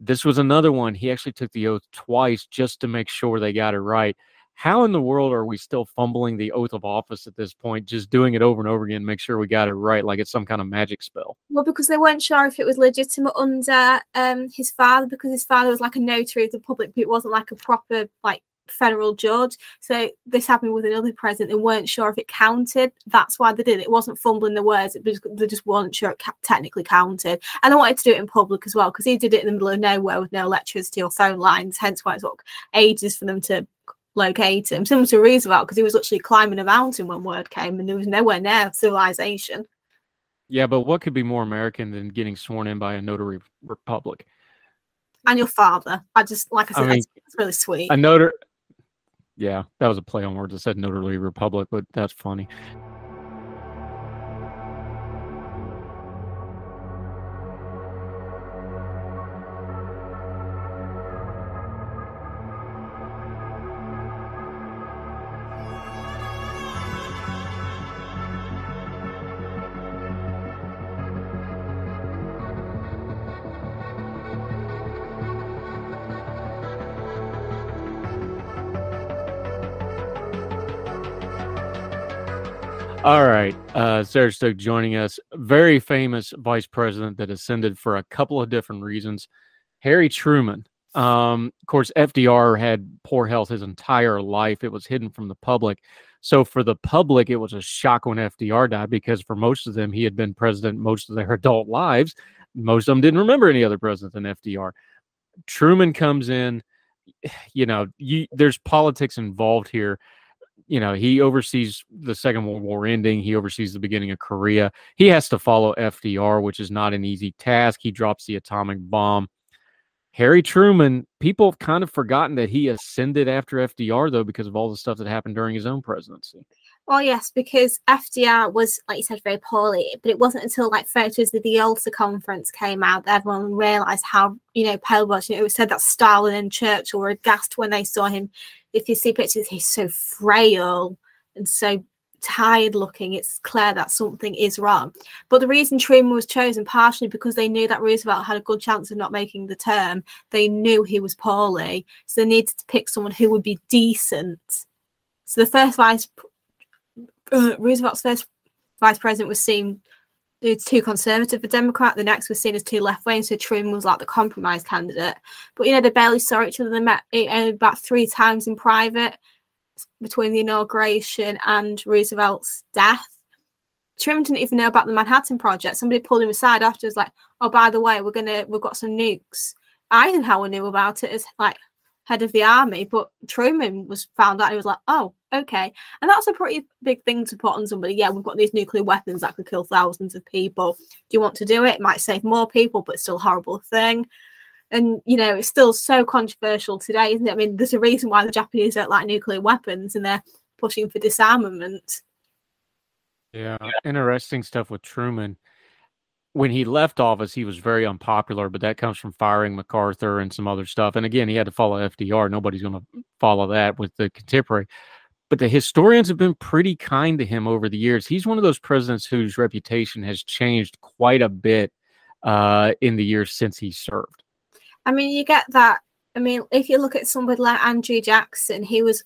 This was another one. He actually took the oath twice just to make sure they got it right. How in the world are we still fumbling the oath of office at this point, just doing it over and over again, make sure we got it right, like it's some kind of magic spell? Well, because they weren't sure if it was legitimate under um, his father, because his father was like a notary of the public, but it wasn't like a proper like federal judge. So this happened with another president. They weren't sure if it counted. That's why they did it. It wasn't fumbling the words. It was, they just weren't sure it ca- technically counted. And they wanted to do it in public as well because he did it in the middle of nowhere with no electricity or phone lines. Hence why it took ages for them to locate him. Similar to Roosevelt because he was literally climbing a mountain when word came and there was nowhere near civilization. Yeah, but what could be more American than getting sworn in by a notary republic? And your father. I just, like I I said, mean, that's, that's really sweet. A notary. Yeah, that was a play on words. I said notary republic, but that's funny. All right. Uh, Sarah Stook joining us. Very famous vice president that ascended for a couple of different reasons. Harry Truman. Um, of course, FDR had poor health his entire life. It was hidden from the public. So for the public, it was a shock when FDR died because for most of them, he had been president most of their adult lives. Most of them didn't remember any other president than FDR. Truman comes in. You know, you, there's politics involved here you know, he oversees the Second World War ending. He oversees the beginning of Korea. He has to follow FDR, which is not an easy task. He drops the atomic bomb. Harry Truman, people have kind of forgotten that he ascended after FDR, though, because of all the stuff that happened during his own presidency. Well, yes, because FDR was, like you said, very poorly. But it wasn't until like photos of the Yalta conference came out that everyone realised how, you know, pale was. You know, it was said that Stalin and Churchill were aghast when they saw him. If you see pictures, he's so frail and so tired looking. It's clear that something is wrong. But the reason Truman was chosen partially because they knew that Roosevelt had a good chance of not making the term. They knew he was poorly, so they needed to pick someone who would be decent. So the first vice uh, Roosevelt's first vice president was seen it's too conservative for Democrat. The next was seen as too left wing, so Truman was like the compromise candidate. But you know, they barely saw each other. They met uh, about three times in private between the inauguration and Roosevelt's death. Truman didn't even know about the Manhattan Project. Somebody pulled him aside after, was like, "Oh, by the way, we're gonna we've got some nukes." Eisenhower knew about it as like head of the army, but Truman was found out. He was like, "Oh, okay," and that's a pretty big thing to put on somebody. Yeah, we've got these nuclear weapons that could kill thousands of people. Do you want to do it? It might save more people, but still horrible thing. And you know, it's still so controversial today, isn't it? I mean, there's a reason why the Japanese don't like nuclear weapons, and they're pushing for disarmament. Yeah, interesting stuff with Truman when he left office, he was very unpopular, but that comes from firing MacArthur and some other stuff. And again, he had to follow FDR. Nobody's going to follow that with the contemporary. But the historians have been pretty kind to him over the years. He's one of those presidents whose reputation has changed quite a bit uh, in the years since he served. I mean, you get that. I mean, if you look at somebody like Andrew Jackson, he was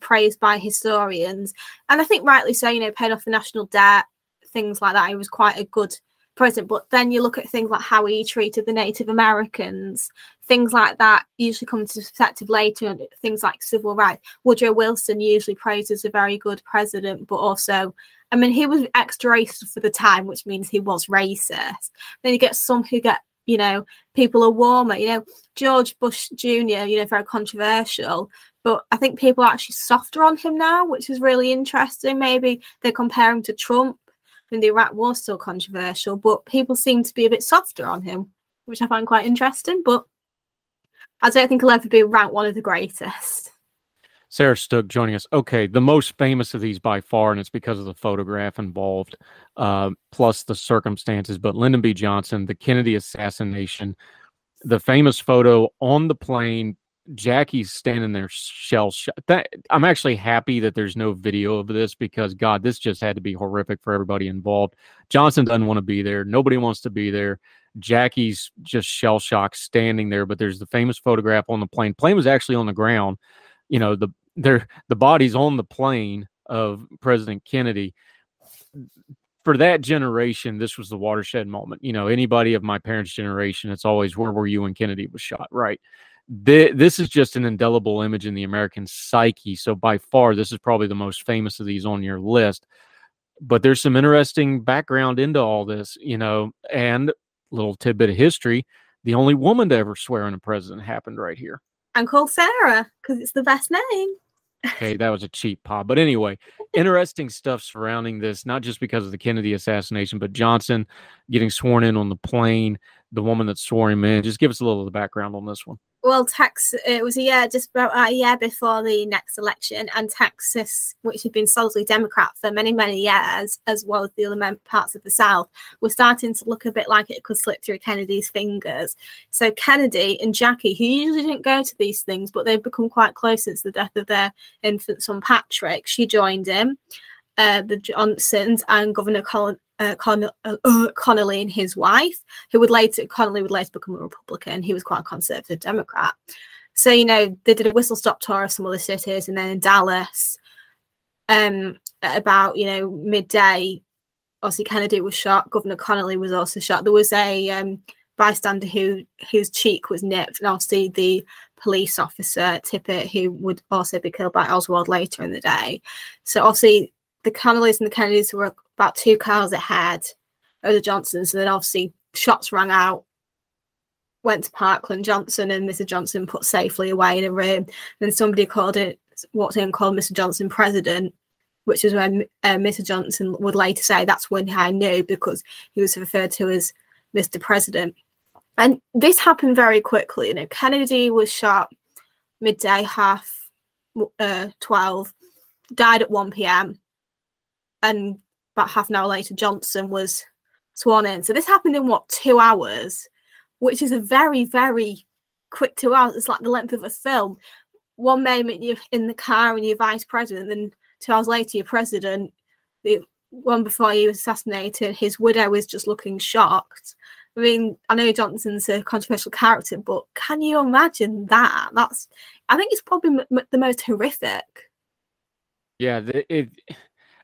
praised by historians, and I think rightly so. You know, paid off the national debt, things like that. He was quite a good president. But then you look at things like how he treated the Native Americans, things like that usually come into perspective later. Things like civil rights. Woodrow Wilson usually praised as a very good president, but also, I mean, he was extra racist for the time, which means he was racist. Then you get some who get, you know, people are warmer. You know, George Bush Jr. You know, very controversial. But I think people are actually softer on him now, which is really interesting. Maybe they compare him to Trump in the Iraq War still controversial, but people seem to be a bit softer on him, which I find quite interesting. But I don't think he'll ever be ranked one of the greatest. Sarah Stook joining us. Okay, the most famous of these by far, and it's because of the photograph involved, uh, plus the circumstances. But Lyndon B. Johnson, the Kennedy assassination, the famous photo on the plane Jackie's standing there shell shocked. That I'm actually happy that there's no video of this because God, this just had to be horrific for everybody involved. Johnson doesn't want to be there. Nobody wants to be there. Jackie's just shell shocked standing there. But there's the famous photograph on the plane. Plane was actually on the ground. You know the there the body's on the plane of President Kennedy. For that generation, this was the watershed moment. You know, anybody of my parents' generation, it's always where were you when Kennedy was shot, right? This is just an indelible image in the American psyche. So by far, this is probably the most famous of these on your list. But there's some interesting background into all this, you know, and little tidbit of history. The only woman to ever swear in a president happened right here. And called Sarah because it's the best name. okay, that was a cheap pop. But anyway, interesting stuff surrounding this, not just because of the Kennedy assassination, but Johnson getting sworn in on the plane, the woman that swore him in. Just give us a little of the background on this one well, Texas, it was a year, just about a year before the next election, and Texas, which had been solidly Democrat for many, many years, as well as the other parts of the South, was starting to look a bit like it could slip through Kennedy's fingers. So Kennedy and Jackie, who usually didn't go to these things, but they've become quite close since the death of their infant son Patrick, she joined him. Uh, the Johnsons and Governor Colin, uh, Con- uh, uh, Connally and his wife, who would later Connally would later become a Republican. He was quite a conservative Democrat. So you know they did a whistle stop tour of some other cities, and then in Dallas, um, about you know midday, obviously Kennedy was shot. Governor Connally was also shot. There was a um, bystander who whose cheek was nipped, and obviously the police officer Tippit, who would also be killed by Oswald later in the day. So obviously the Connallys and the Kennedys were about two cars ahead of the Johnsons. And then obviously shots rang out, went to Parkland Johnson and Mr. Johnson put safely away in a room. Then somebody called it, walked in and called Mr. Johnson president, which is when uh, Mr. Johnson would later say that's when I knew because he was referred to as Mr. President. And this happened very quickly. You know, Kennedy was shot midday, half uh, 12, died at 1 p.m and about half an hour later, Johnson was sworn in. So this happened in what two hours, which is a very very quick two hours. It's like the length of a film. One moment you're in the car and you're vice president, then two hours later you're president. The one before he was assassinated, his widow is just looking shocked. I mean, I know Johnson's a controversial character, but can you imagine that? That's, I think it's probably m- the most horrific. Yeah, it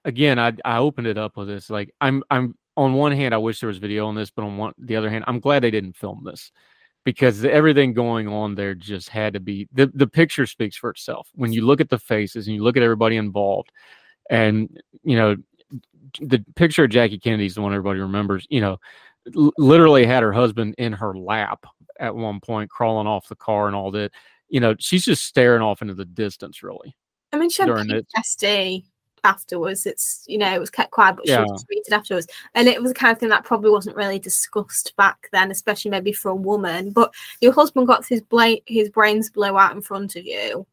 again, I I opened it up with this. Like I'm I'm on one hand, I wish there was video on this, but on one the other hand, I'm glad they didn't film this because everything going on there just had to be the the picture speaks for itself. When you look at the faces and you look at everybody involved, and you know the picture of Jackie Kennedy is the one everybody remembers. You know, l- literally had her husband in her lap at one point, crawling off the car and all that. You know, she's just staring off into the distance, really. I mean, she had it. Afterwards. It's you know it was kept quiet, but she was treated afterwards, and it was the kind of thing that probably wasn't really discussed back then, especially maybe for a woman. But your husband got his bla- his brains blow out in front of you.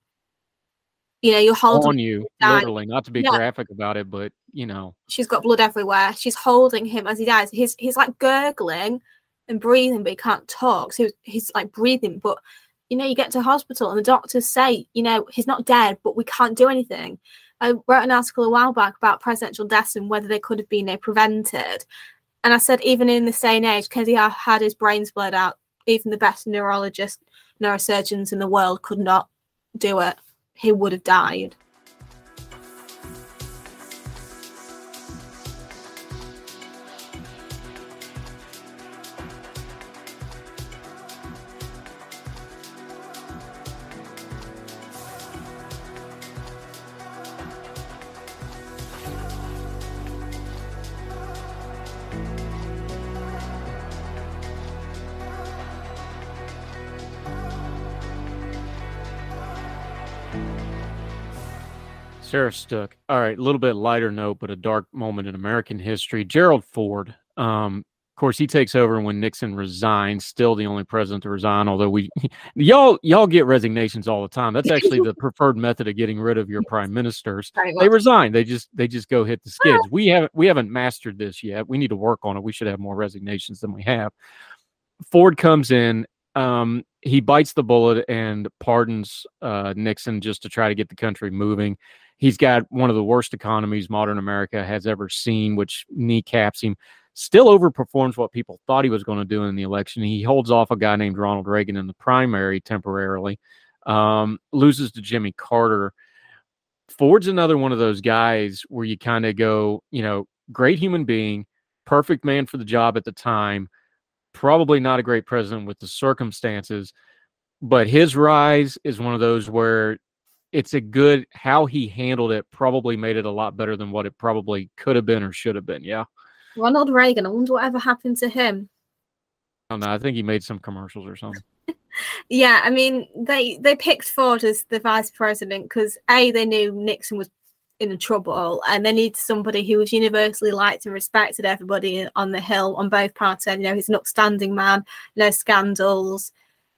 You know, you're holding. on you, literally. Not to be Yeah. graphic about it, but you know, She's got blood everywhere. She's holding him as he dies. He's he's like gurgling and breathing, but he can't talk. So he's like breathing, but you know, you get to hospital and the doctors say, you know, he's not dead, but we can't do anything. I wrote an article a while back about presidential deaths and whether they could have been prevented. And I said, even in day and age, Kennedy ha- had his brains bled out. Even the best neurologists, neurosurgeons in the world could not do it. He would have died. Sarah Stook. All right, a little bit lighter note, but a dark moment in American history. Gerald Ford. Um, of course, he takes over when Nixon resigns. Still the only president to resign. Although we, y'all, y'all get resignations all the time. That's actually the preferred method of getting rid of your prime ministers. They resign. They just, they just go hit the skids. We haven't, we haven't mastered this yet. We need to work on it. We should have more resignations than we have. Ford comes in. Um, he bites the bullet and pardons uh, Nixon just to try to get the country moving. He's got one of the worst economies modern America has ever seen, which kneecaps him. Still overperforms what people thought he was going to do in the election. He holds off a guy named Ronald Reagan in the primary temporarily, um, loses to Jimmy Carter. Ford's another one of those guys where you kind of go, you know, great human being, perfect man for the job at the time, probably not a great president with the circumstances, but his rise is one of those where it's a good how he handled it probably made it a lot better than what it probably could have been or should have been. Yeah. Ronald Reagan. I wonder whatever happened to him. Oh, I don't know. I think he made some commercials or something. Yeah, I mean they they picked Ford as the vice president because a they knew Nixon was in trouble and they needed somebody who was universally liked and respected everybody on the hill on both parties. You know, he's an upstanding man, no scandals.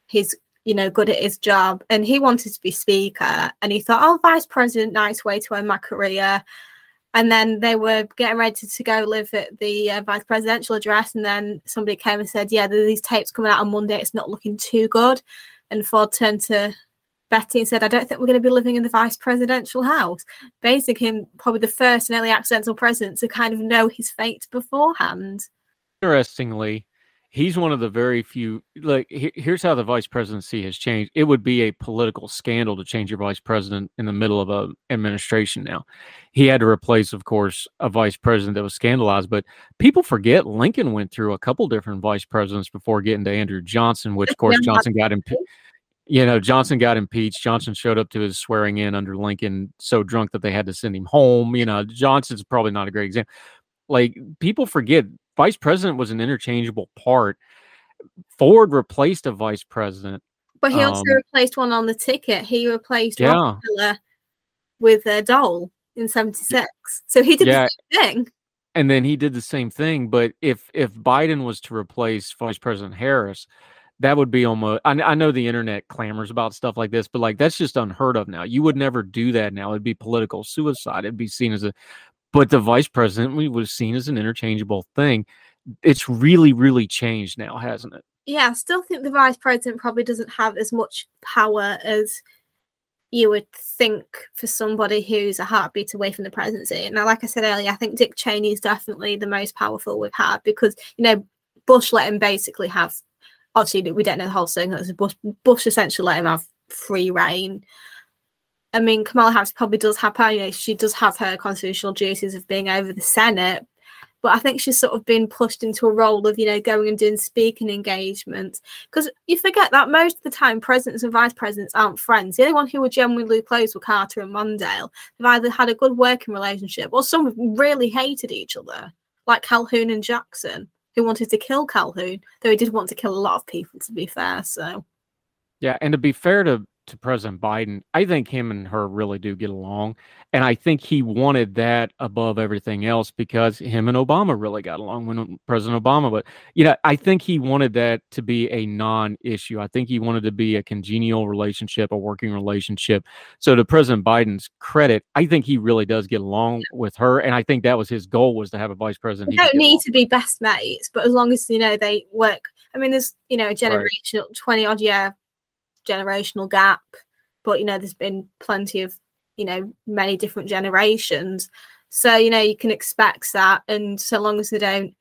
He's you know good at his job, and he wanted to be speaker. And he thought, oh, vice president, nice way to end my career. And then they were getting ready to go live at the uh, vice presidential address. And then somebody came and said, Yeah, these tapes coming out on Monday. It's not looking too good. And Ford turned to Betty and said, I don't think we're going to be living in the vice presidential house. Basically, him probably the first and only accidental president to kind of know his fate beforehand. Interestingly, he's one of the very few. Like, he- here's how the vice presidency has changed. It would be a political scandal to change your vice president in the middle of a administration. Now, he had to replace, of course, a vice president that was scandalized. But people forget Lincoln went through a couple different vice presidents before getting to Andrew Johnson, which, of course, Johnson got impeached. You know, Johnson got impeached. Johnson showed up to his swearing in under Lincoln so drunk that they had to send him home. You know, Johnson's probably not a great example. Like people forget, vice president was an interchangeable part. Ford replaced a vice president. But he also Um, replaced one on the ticket. He replaced Yeah. Rockefeller with a Dole in 76. So he did Yeah. the same thing. and then he did the same thing. But if if Biden was to replace Vice President Harris, that would be almost. I, I know the internet clamors about stuff like this, but like that's just unheard of now. You would never do that now. It'd be political suicide. It'd be seen as a. But the vice president we was seen as an interchangeable thing. It's really, really changed now, hasn't it? Yeah, I still think the vice president probably doesn't have as much power as you would think for somebody who's a heartbeat away from the presidency. Now, like I said earlier, I think Dick Cheney is definitely the most powerful we've had because, you know, Bush let him basically have, obviously, we don't know the whole thing. Bush, Bush essentially let him have free reign. I mean, Kamala Harris probably does have. You know, she does have her constitutional duties of being over the Senate, but I think she's sort of been pushed into a role of, you know, going and doing speaking engagements. Because you forget that most of the time, presidents and vice presidents aren't friends. The only one who were genuinely close were Carter and Mondale. They've either had a good working relationship or some really hated each other, like Calhoun and Jackson, who wanted to kill Calhoun, though he did want to kill a lot of people, to be fair. So, yeah, and to be fair to to President Biden, I think him and her really do get along. And I think he wanted that above everything else because him and Obama really got along when President Obama. But, you know, I think he wanted that to be a non issue. I think he wanted to be a congenial relationship, a working relationship. So, to President Biden's credit, I think he really does get along with her. And I think that was his goal was to have a vice president. They don't need to be best mates, but as long as, you know, they work. I mean, there's, you know, a generation, right. 20 odd year generational gap but you know there's been plenty of you know many different generations. So you know you can expect that and so long as they don't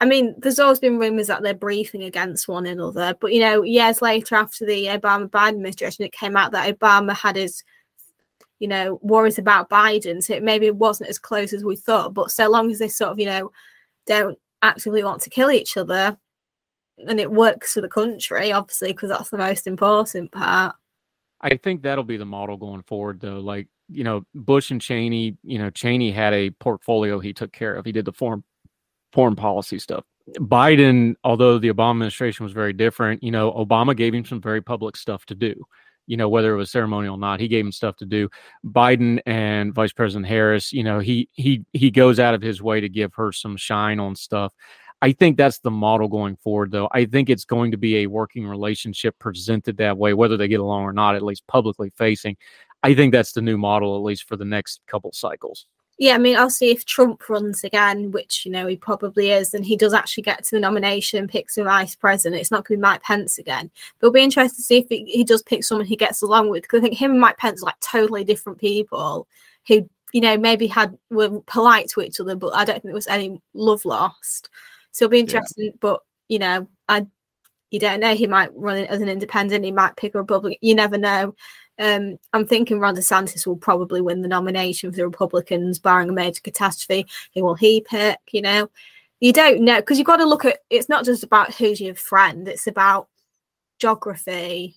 i mean there's always been rumors that they're briefing against one another but you know years later after the obama biden administration it came out that obama had his you know worries about biden so it maybe wasn't as close as we thought but so long as they sort of you know don't actively want to kill each other and it works for the country, obviously, because that's the most important part. I think that'll be the model going forward, though. Like, you know, Bush and Cheney, you know, Cheney had a portfolio he took care of. He did the foreign foreign policy stuff. Biden, although the Obama administration was very different, you know, Obama gave him some very public stuff to do. You know, whether it was ceremonial or not, he gave him stuff to do. Biden and Vice President Harris, you know, he he he goes out of his way to give her some shine on stuff. I think that's the model going forward, though. I think it's going to be a working relationship presented that way, whether they get along or not, at least publicly facing. I think that's the new model, at least for the next couple cycles. Yeah, I mean, I'll see if Trump runs again, which you know he probably is, and he does actually get to the nomination, picks a vice president. It's not going to be Mike Pence again. But it'll be interesting to see if he, he does pick someone he gets along with, because I think him and Mike Pence are like totally different people who, you know, maybe had were polite to each other, but I don't think there was any love lost. So it'll be interesting. Yeah. But you know, I you don't know. He might run it as an independent. He might pick a Republican. You never know. Um, I'm thinking Ron DeSantis will probably win the nomination for the Republicans, barring a major catastrophe. Who will he pick? You know, you don't know because you've got to look at. It's not just about who's your friend. It's about geography.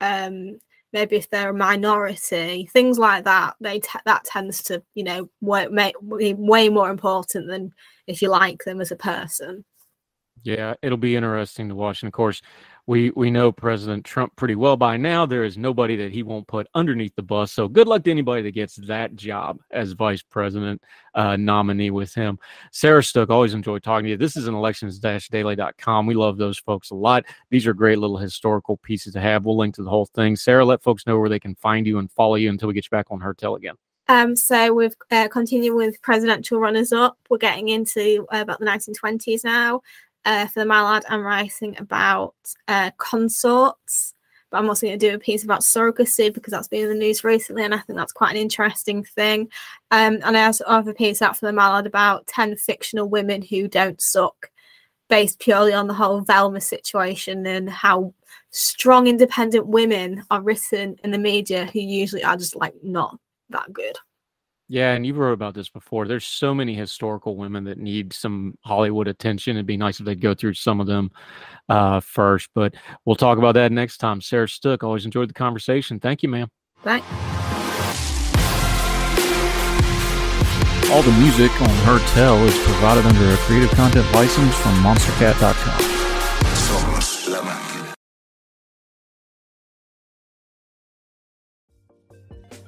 Um, maybe if they're a minority, things like that. They t- that tends to you know work make be way more important than if you like them as a person. Yeah, it'll be interesting to watch. And of course, we we know President Trump pretty well by now. There is nobody that he won't put underneath the bus. So good luck to anybody that gets that job as vice president uh, nominee with him. Sarah Stook, always enjoy talking to you. This is an elections-daily.com. We love those folks a lot. These are great little historical pieces to have. We'll link to the whole thing. Sarah, let folks know where they can find you and follow you until we get you back on Heard Tell again. Um, so we've uh, continued with presidential runners up. We're getting into uh, about the 1920s now. Uh, for the Mallard, I'm writing about uh, consorts, but I'm also going to do a piece about surrogacy because that's been in the news recently, and I think that's quite an interesting thing. Um, and I also have a piece out for the Mallard about 10 fictional women who don't suck, based purely on the whole Velma situation and how strong, independent women are written in the media who usually are just like not that good. Yeah, and you wrote about this before. There's so many historical women that need some Hollywood attention. It'd be nice if they'd go through some of them uh, first, but we'll talk about that next time. Sarah Stook, always enjoyed the conversation. Thank you, ma'am. Bye. All the music on Heard Tell is provided under a Creative Content license from MonsterCat.com.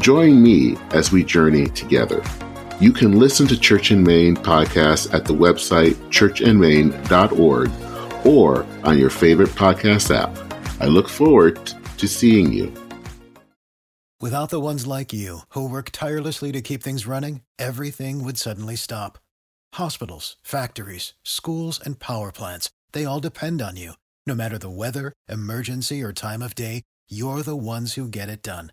Join me as we journey together. You can listen to Church and Main podcast at the website churchandmain.org or on your favorite podcast app. I look forward to seeing you. Without the ones like you, who work tirelessly to keep things running, everything would suddenly stop. Hospitals, factories, schools, and power plants, they all depend on you. No matter the weather, emergency, or time of day, you're the ones who get it done.